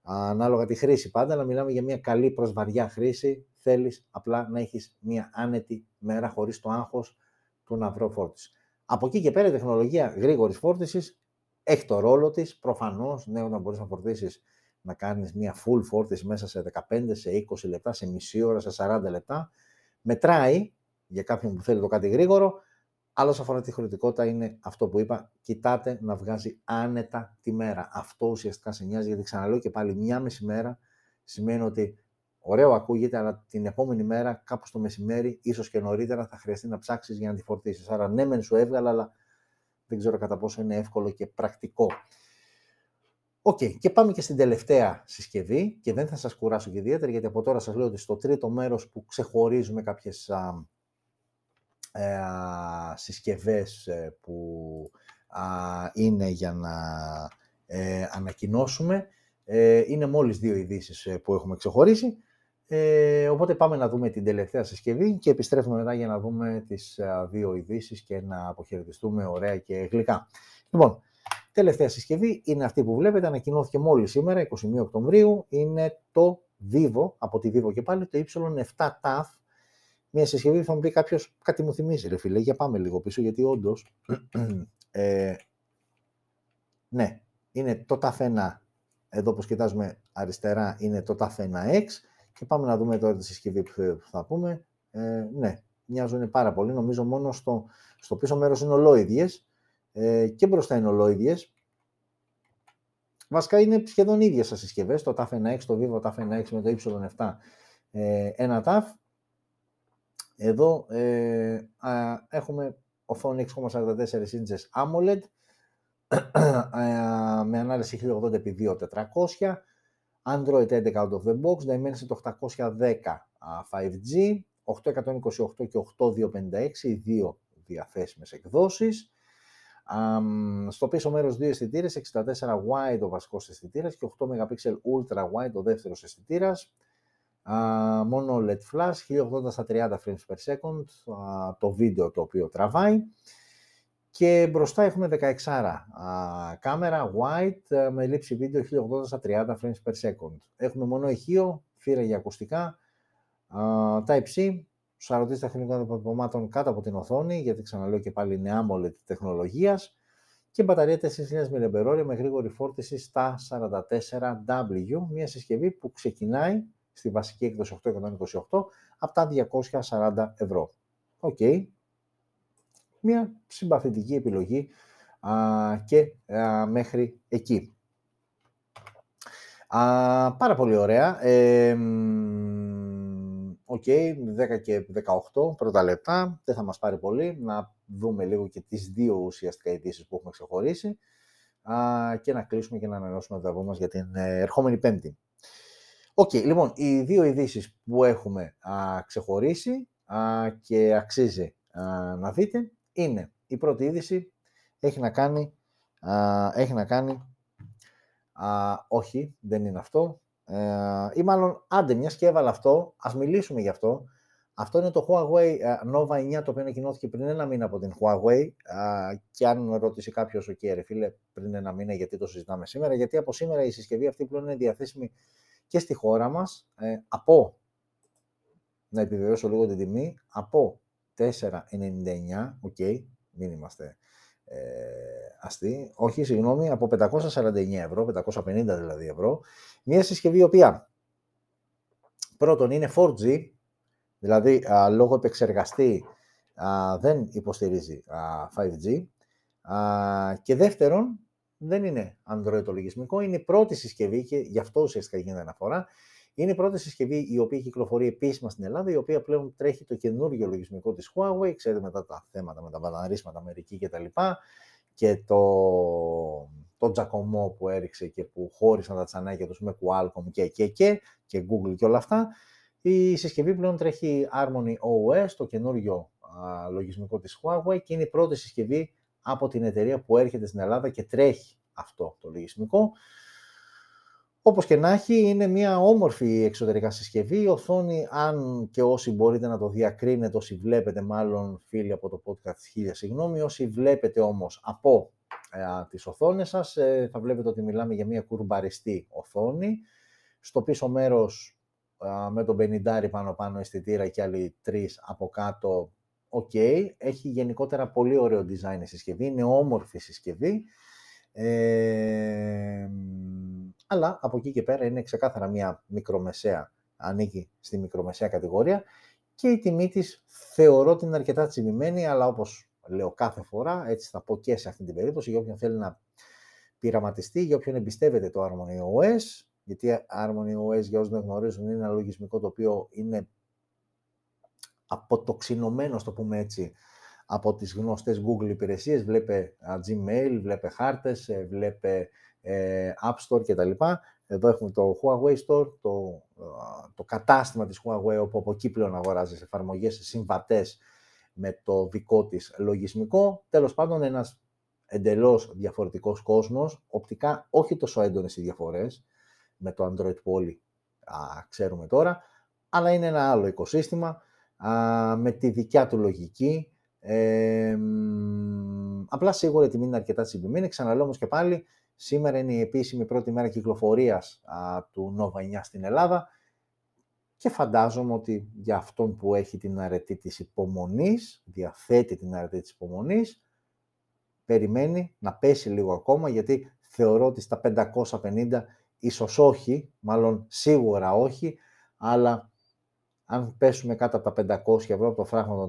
ανάλογα τη χρήση πάντα, αλλά μιλάμε για μια καλή προσβαριά χρήση. Θέλεις απλά να έχεις μια άνετη μέρα χωρίς το άγχος του να βρω φόρτιση. Από εκεί και πέρα η τεχνολογία γρήγορης φόρτισης έχει το ρόλο της. Προφανώς, ναι, όταν μπορείς να φορτίσεις να κάνεις μια full φόρτιση μέσα σε 15, σε 20 λεπτά, σε μισή ώρα, σε 40 λεπτά, μετράει για κάποιον που θέλει το κάτι γρήγορο, αλλά όσο αφορά τη χρονικότητα είναι αυτό που είπα, κοιτάτε να βγάζει άνετα τη μέρα. Αυτό ουσιαστικά σε νοιάζει, γιατί ξαναλέω και πάλι μια μισή μέρα σημαίνει ότι ωραίο ακούγεται, αλλά την επόμενη μέρα, κάπου στο μεσημέρι, ίσως και νωρίτερα, θα χρειαστεί να ψάξεις για να τη φορτίσεις. Άρα, ναι, μεν σου έβγαλα, αλλά δεν ξέρω κατά πόσο είναι εύκολο και πρακτικό. Ok, okay. και πάμε και στην τελευταία συσκευή και δεν θα σας κουράσω και ιδιαίτερα γιατί από τώρα σας λέω ότι στο τρίτο μέρος που ξεχωρίζουμε κάποιες α, ε, συσκευές ε, που είναι για να ε, ανακοινώσουμε. Ε, είναι μόλις δύο ειδήσεις που έχουμε ξεχωρίσει. Ε, οπότε πάμε να δούμε την τελευταία συσκευή και επιστρέφουμε μετά για να δούμε τις δύο ειδήσεις και να αποχαιρετιστούμε ωραία και γλυκά. Λοιπόν, τελευταία συσκευή είναι αυτή που βλέπετε, ανακοινώθηκε μόλις σήμερα, 21 Οκτωβρίου, είναι το Vivo, από τη Vivo και πάλι, το Y7 TAF, μια συσκευή θα μου πει κάποιος, κάτι μου θυμίζει, ρε φίλε, για πάμε λίγο πίσω, γιατί όντως. ε, ναι, είναι το TAF1. Εδώ που κοιτάζουμε αριστερά είναι το TAF1X και πάμε να δούμε τώρα τη συσκευή που θα πούμε. Ε, ναι, μοιάζουν πάρα πολύ. Νομίζω μόνο στο, στο πίσω μέρος είναι ολόιδιες ε, και μπροστά είναι ολόιδιες. Βασικά είναι σχεδόν ίδιες σας συσκευές, το TAF1X, το Vivo TAF1X με το Y7 ε, ένα TAF εδώ ε, α, έχουμε οθόνη 6,44 inches AMOLED με ανάλυση 1080x2400, Android 11 out of the box, Dimensity 810 5G, 828 και 8256, οι δύο διαθέσιμες εκδόσεις. Στο πίσω μέρος δύο αισθητήρες, 64 wide ο βασικός αισθητήρας και 8 MP ultra wide ο δεύτερος αισθητήρας μόνο LED flash, 1080 στα 30 frames per second, το βίντεο το οποίο τραβάει. Και μπροστά έχουμε 16 κάμερα wide με λήψη βίντεο 1080 στα 30 frames per second. Έχουμε μόνο ηχείο, φύρα για ακουστικά, Type-C, 40 τεχνικών αποτυπωμάτων κάτω από την οθόνη, γιατί ξαναλέω και πάλι είναι AMOLED τεχνολογίας και μπαταρία 4.000 mAh με γρήγορη φόρτιση στα 44W, μια συσκευή που ξεκινάει στη βασική έκδοση 8/128 από τα 240 ευρώ. Ok. Okay. Μια συμπαθητική επιλογή α, και α, μέχρι εκεί. Α, πάρα πολύ ωραία. Ok, okay, 10 και 18 πρώτα λεπτά, δεν θα μας πάρει πολύ, να δούμε λίγο και τις δύο ουσιαστικά ειδήσεις που έχουμε ξεχωρίσει α, και να κλείσουμε και να ανανεώσουμε το δαβό μας για την ε, ερχόμενη πέμπτη. Οκ, λοιπόν, οι δύο ειδήσεις που έχουμε α, ξεχωρίσει α, και αξίζει να δείτε είναι η πρώτη είδηση έχει να κάνει, έχει να κάνει όχι, δεν είναι αυτό, ε, ή μάλλον άντε μιας και έβαλα αυτό, ας μιλήσουμε γι' αυτό. Αυτό είναι το Huawei Nova 9, το οποίο ανακοινώθηκε πριν ένα μήνα από την Huawei και αν ρωτήσει κάποιος, ο okay, φίλε, πριν ένα μήνα γιατί το συζητάμε σήμερα, γιατί από σήμερα η συσκευή αυτή πλέον είναι διαθέσιμη και στη χώρα μας ε, από, να επιβεβαιώσω λίγο την τιμή, από 4,99, ok, okay, μην είμαστε ε, αστείοι, όχι, συγγνώμη, από 549 ευρώ, 550 δηλαδή ευρώ, μια συσκευή η οποία πρώτον είναι 4G, δηλαδή α, λόγω επεξεργαστή α, δεν υποστηρίζει α, 5G α, και δεύτερον δεν είναι Android το λογισμικό, είναι η πρώτη συσκευή και γι' αυτό ουσιαστικά γίνεται αναφορά. Είναι η πρώτη συσκευή η οποία κυκλοφορεί επίσημα στην Ελλάδα, η οποία πλέον τρέχει το καινούργιο λογισμικό της Huawei, ξέρετε μετά τα θέματα με τα βαναρίσματα Αμερική και τα λοιπά, και το, το τζακωμό που έριξε και που χώρισαν τα τσανάκια τους με Qualcomm και, και, και, και Google και όλα αυτά. Η συσκευή πλέον τρέχει Harmony OS, το καινούριο λογισμικό της Huawei και είναι η πρώτη συσκευή από την εταιρεία που έρχεται στην Ελλάδα και τρέχει αυτό το λογισμικό. Όπως και να έχει, είναι μια όμορφη εξωτερικά συσκευή. Η οθόνη, αν και όσοι μπορείτε να το διακρίνετε, όσοι βλέπετε μάλλον φίλοι από το podcast, χίλια συγγνώμη, όσοι βλέπετε όμως από ε, τις οθόνες σας, ε, θα βλέπετε ότι μιλάμε για μια κουρμπαριστή οθόνη. Στο πίσω μέρος με τον 50 πάνω πάνω αισθητήρα και άλλοι τρεις από κάτω, οκ. Έχει γενικότερα πολύ ωραίο design η συσκευή, είναι όμορφη συσκευή. Ε, αλλά από εκεί και πέρα είναι ξεκάθαρα μια μικρομεσαία, ανήκει στη μικρομεσαία κατηγορία και η τιμή της θεωρώ ότι είναι αρκετά τσιμημένη, αλλά όπως λέω κάθε φορά, έτσι θα πω και σε αυτή την περίπτωση, για όποιον θέλει να πειραματιστεί, για όποιον εμπιστεύεται το Harmony OS, γιατί Harmony OS για όσους δεν γνωρίζουν είναι ένα λογισμικό το οποίο είναι αποτοξινωμένο, το πούμε έτσι, από τις γνωστές Google υπηρεσίες, βλέπε Gmail, βλέπε χάρτες, ε, βλέπε ε, App Store κτλ. Εδώ έχουμε το Huawei Store, το, το κατάστημα της Huawei, όπου από εκεί πλέον αγοράζεις εφαρμογές συμβατές με το δικό της λογισμικό. Τέλος πάντων, ένας εντελώς διαφορετικός κόσμος, οπτικά όχι τόσο έντονες οι διαφορές, με το Android που όλοι ξέρουμε τώρα, αλλά είναι ένα άλλο οικοσύστημα, με τη δικιά του λογική, ε, απλά σίγουρα η τιμή είναι αρκετά τσιμπημένη. Ξαναλέω όμως και πάλι, σήμερα είναι η επίσημη πρώτη μέρα κυκλοφορίας του Nova 9 στην Ελλάδα και φαντάζομαι ότι για αυτόν που έχει την αρετή της υπομονής, διαθέτει την αρετή της υπομονής, περιμένει να πέσει λίγο ακόμα, γιατί θεωρώ ότι στα 550 ίσως όχι, μάλλον σίγουρα όχι, αλλά αν πέσουμε κάτω από τα 500 ευρώ, από το φράγμα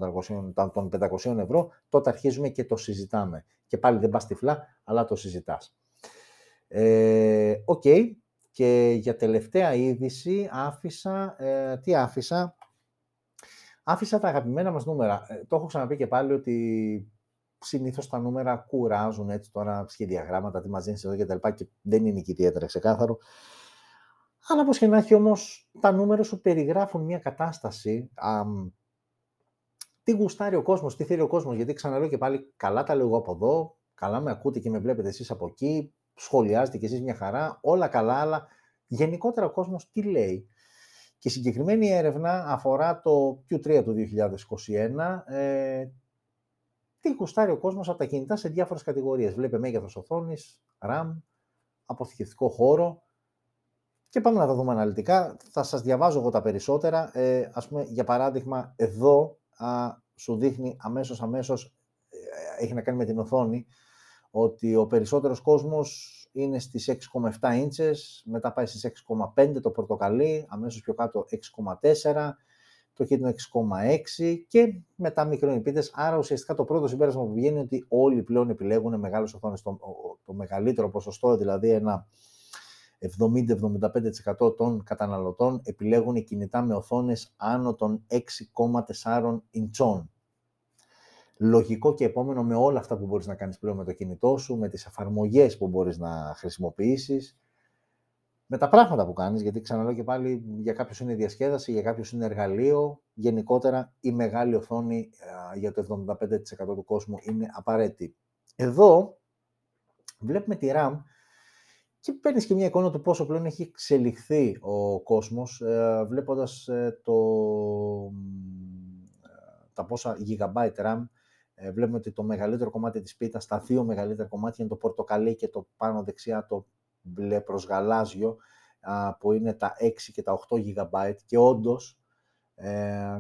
των 500 ευρώ, τότε αρχίζουμε και το συζητάμε. Και πάλι δεν πας τυφλά, αλλά το συζητάς. Ε, οκ. Και για τελευταία είδηση άφησα, ε, τι άφησα, άφησα τα αγαπημένα μας νούμερα. Ε, το έχω ξαναπεί και πάλι ότι συνήθως τα νούμερα κουράζουν έτσι τώρα σχεδιαγράμματα, τι μας δίνεις εδώ και τα λοιπά και δεν είναι και ιδιαίτερα ξεκάθαρο. Αλλά όπως και να έχει όμως, τα νούμερα σου περιγράφουν μια κατάσταση, α, τι γουστάρει ο κόσμος, τι θέλει ο κόσμος, γιατί ξαναλέω και πάλι καλά τα λέω εγώ από εδώ, καλά με ακούτε και με βλέπετε εσείς από εκεί, σχολιάζετε και εσείς μια χαρά, όλα καλά, αλλά γενικότερα ο κόσμος τι λέει. Και η συγκεκριμένη έρευνα αφορά το Q3 του 2021, ε, τι γουστάρει ο κόσμος από τα κινητά σε διάφορες κατηγορίες. Βλέπε μέγεθος οθόνης, RAM, αποθηκευτικό χώρο, και πάμε να τα δούμε αναλυτικά. Θα σας διαβάζω εγώ τα περισσότερα. Ε, ας πούμε, για παράδειγμα, εδώ α, σου δείχνει αμέσως, αμέσως, ε, έχει να κάνει με την οθόνη, ότι ο περισσότερος κόσμος είναι στις 6,7 ίντσες, μετά πάει στις 6,5 το πορτοκαλί, αμέσως πιο κάτω 6,4, το κίτρινο 6,6 και μετά μικρονυπίτες. Άρα ουσιαστικά το πρώτο συμπέρασμα που βγαίνει είναι ότι όλοι πλέον επιλέγουν μεγάλες οθόνες. Το, το μεγαλύτερο ποσοστό, δηλαδή ένα 70-75% των καταναλωτών επιλέγουν κινητά με οθόνες άνω των 6,4 ιντσών. Λογικό και επόμενο με όλα αυτά που μπορείς να κάνεις πλέον με το κινητό σου, με τις εφαρμογές που μπορείς να χρησιμοποιήσεις, με τα πράγματα που κάνεις, γιατί ξαναλέω και πάλι για κάποιους είναι διασκέδαση, για κάποιους είναι εργαλείο, γενικότερα η μεγάλη οθόνη για το 75% του κόσμου είναι απαραίτητη. Εδώ βλέπουμε τη RAM και παίρνεις και μια εικόνα του πόσο πλέον έχει εξελιχθεί ο κόσμος, ε, βλέποντας ε, το, ε, τα πόσα gigabyte RAM. Ε, βλέπουμε ότι το μεγαλύτερο κομμάτι της πίτας, τα δύο μεγαλύτερα κομμάτια είναι το πορτοκαλί και το πάνω δεξιά το μπλε προς γαλάζιο, που είναι τα 6 και τα 8 GB και όντως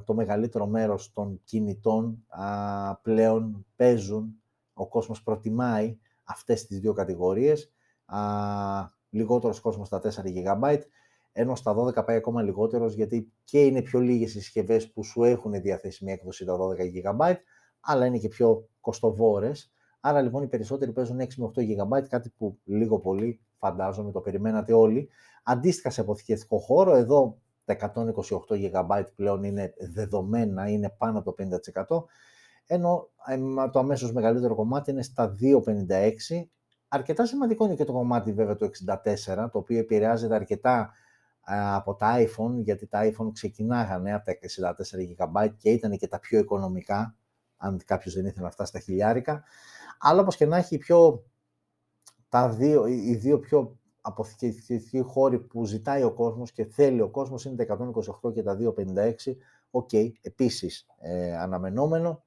το μεγαλύτερο μέρος των κινητών πλέον παίζουν, ο κόσμος προτιμάει αυτές τις δύο κατηγορίες. Α, λιγότερος κόσμος στα 4 GB, ενώ στα 12 πάει ακόμα λιγότερος, γιατί και είναι πιο λίγες οι συσκευές που σου έχουν διαθέσιμη έκδοση τα 12 GB, αλλά είναι και πιο κοστοβόρες. Άρα λοιπόν οι περισσότεροι παίζουν 6 με 8 GB, κάτι που λίγο πολύ φαντάζομαι το περιμένατε όλοι. Αντίστοιχα σε αποθηκευτικό χώρο, εδώ τα 128 GB πλέον είναι δεδομένα, είναι πάνω από το 50%, ενώ το αμέσως μεγαλύτερο κομμάτι είναι στα 256, Αρκετά σημαντικό είναι και το κομμάτι βέβαια το 64, το οποίο επηρεάζεται αρκετά από τα iPhone, γιατί τα iPhone ξεκινάγανε από τα 64 GB και ήταν και τα πιο οικονομικά, αν κάποιος δεν ήθελε να φτάσει στα χιλιάρικα. Αλλά όπως και να έχει, πιο, τα δύο, οι δύο πιο αποθηκευτικοί χώροι που ζητάει ο κόσμος και θέλει ο κόσμος είναι τα 128 και τα 256. Ok, okay, επίσης ε, αναμενόμενο.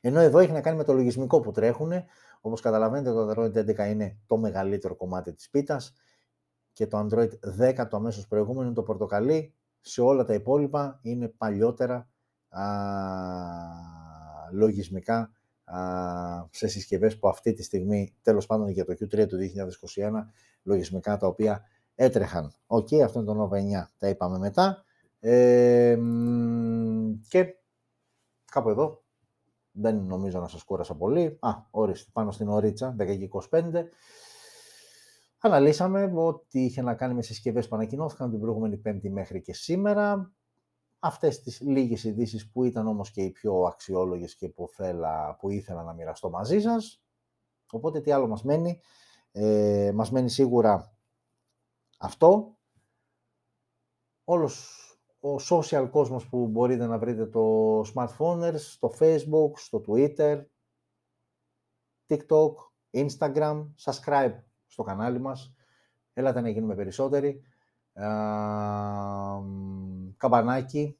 Ενώ εδώ έχει να κάνει με το λογισμικό που τρέχουν. Όπως καταλαβαίνετε το Android 11 είναι το μεγαλύτερο κομμάτι της πίτας και το Android 10 το αμέσως προηγούμενο είναι το πορτοκαλί. Σε όλα τα υπόλοιπα είναι παλιότερα α, λογισμικά α, σε συσκευές που αυτή τη στιγμή, τέλος πάντων για το Q3 του 2021, λογισμικά τα οποία έτρεχαν. OK, okay, αυτό είναι το Nova 9, τα είπαμε μετά. Ε, και κάπου εδώ, δεν νομίζω να σας κούρασα πολύ. Α, ορίστε, πάνω στην ωρίτσα, 10 25. Αναλύσαμε ότι είχε να κάνει με συσκευές που ανακοινώθηκαν την προηγούμενη Πέμπτη μέχρι και σήμερα. Αυτές τις λίγες ειδήσεις που ήταν όμως και οι πιο αξιόλογες και που, θέλα, που ήθελα να μοιραστώ μαζί σας. Οπότε τι άλλο μας μένει. Ε, μας μένει σίγουρα αυτό. Όλος ο social κόσμος που μπορείτε να βρείτε το smartphone, στο facebook, στο twitter, tiktok, instagram, subscribe στο κανάλι μας. Έλατε να γίνουμε περισσότεροι. Καμπανάκι,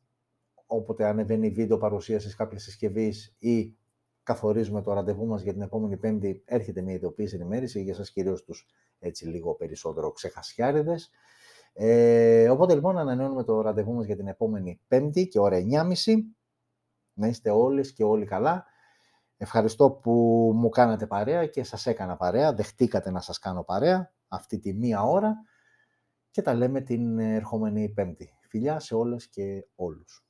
όποτε ανεβαίνει βίντεο παρουσίασης κάποιες συσκευής ή καθορίζουμε το ραντεβού μας για την επόμενη πέμπτη, έρχεται μια ειδοποίηση ενημέρωση για σας κυρίως τους έτσι λίγο περισσότερο ξεχασιάριδες. Ε, οπότε λοιπόν ανανεώνουμε το ραντεβού μας για την επόμενη πέμπτη και ώρα 9.30. Να είστε όλες και όλοι καλά. Ευχαριστώ που μου κάνατε παρέα και σας έκανα παρέα. Δεχτήκατε να σας κάνω παρέα αυτή τη μία ώρα και τα λέμε την ερχόμενη πέμπτη. Φιλιά σε όλες και όλους.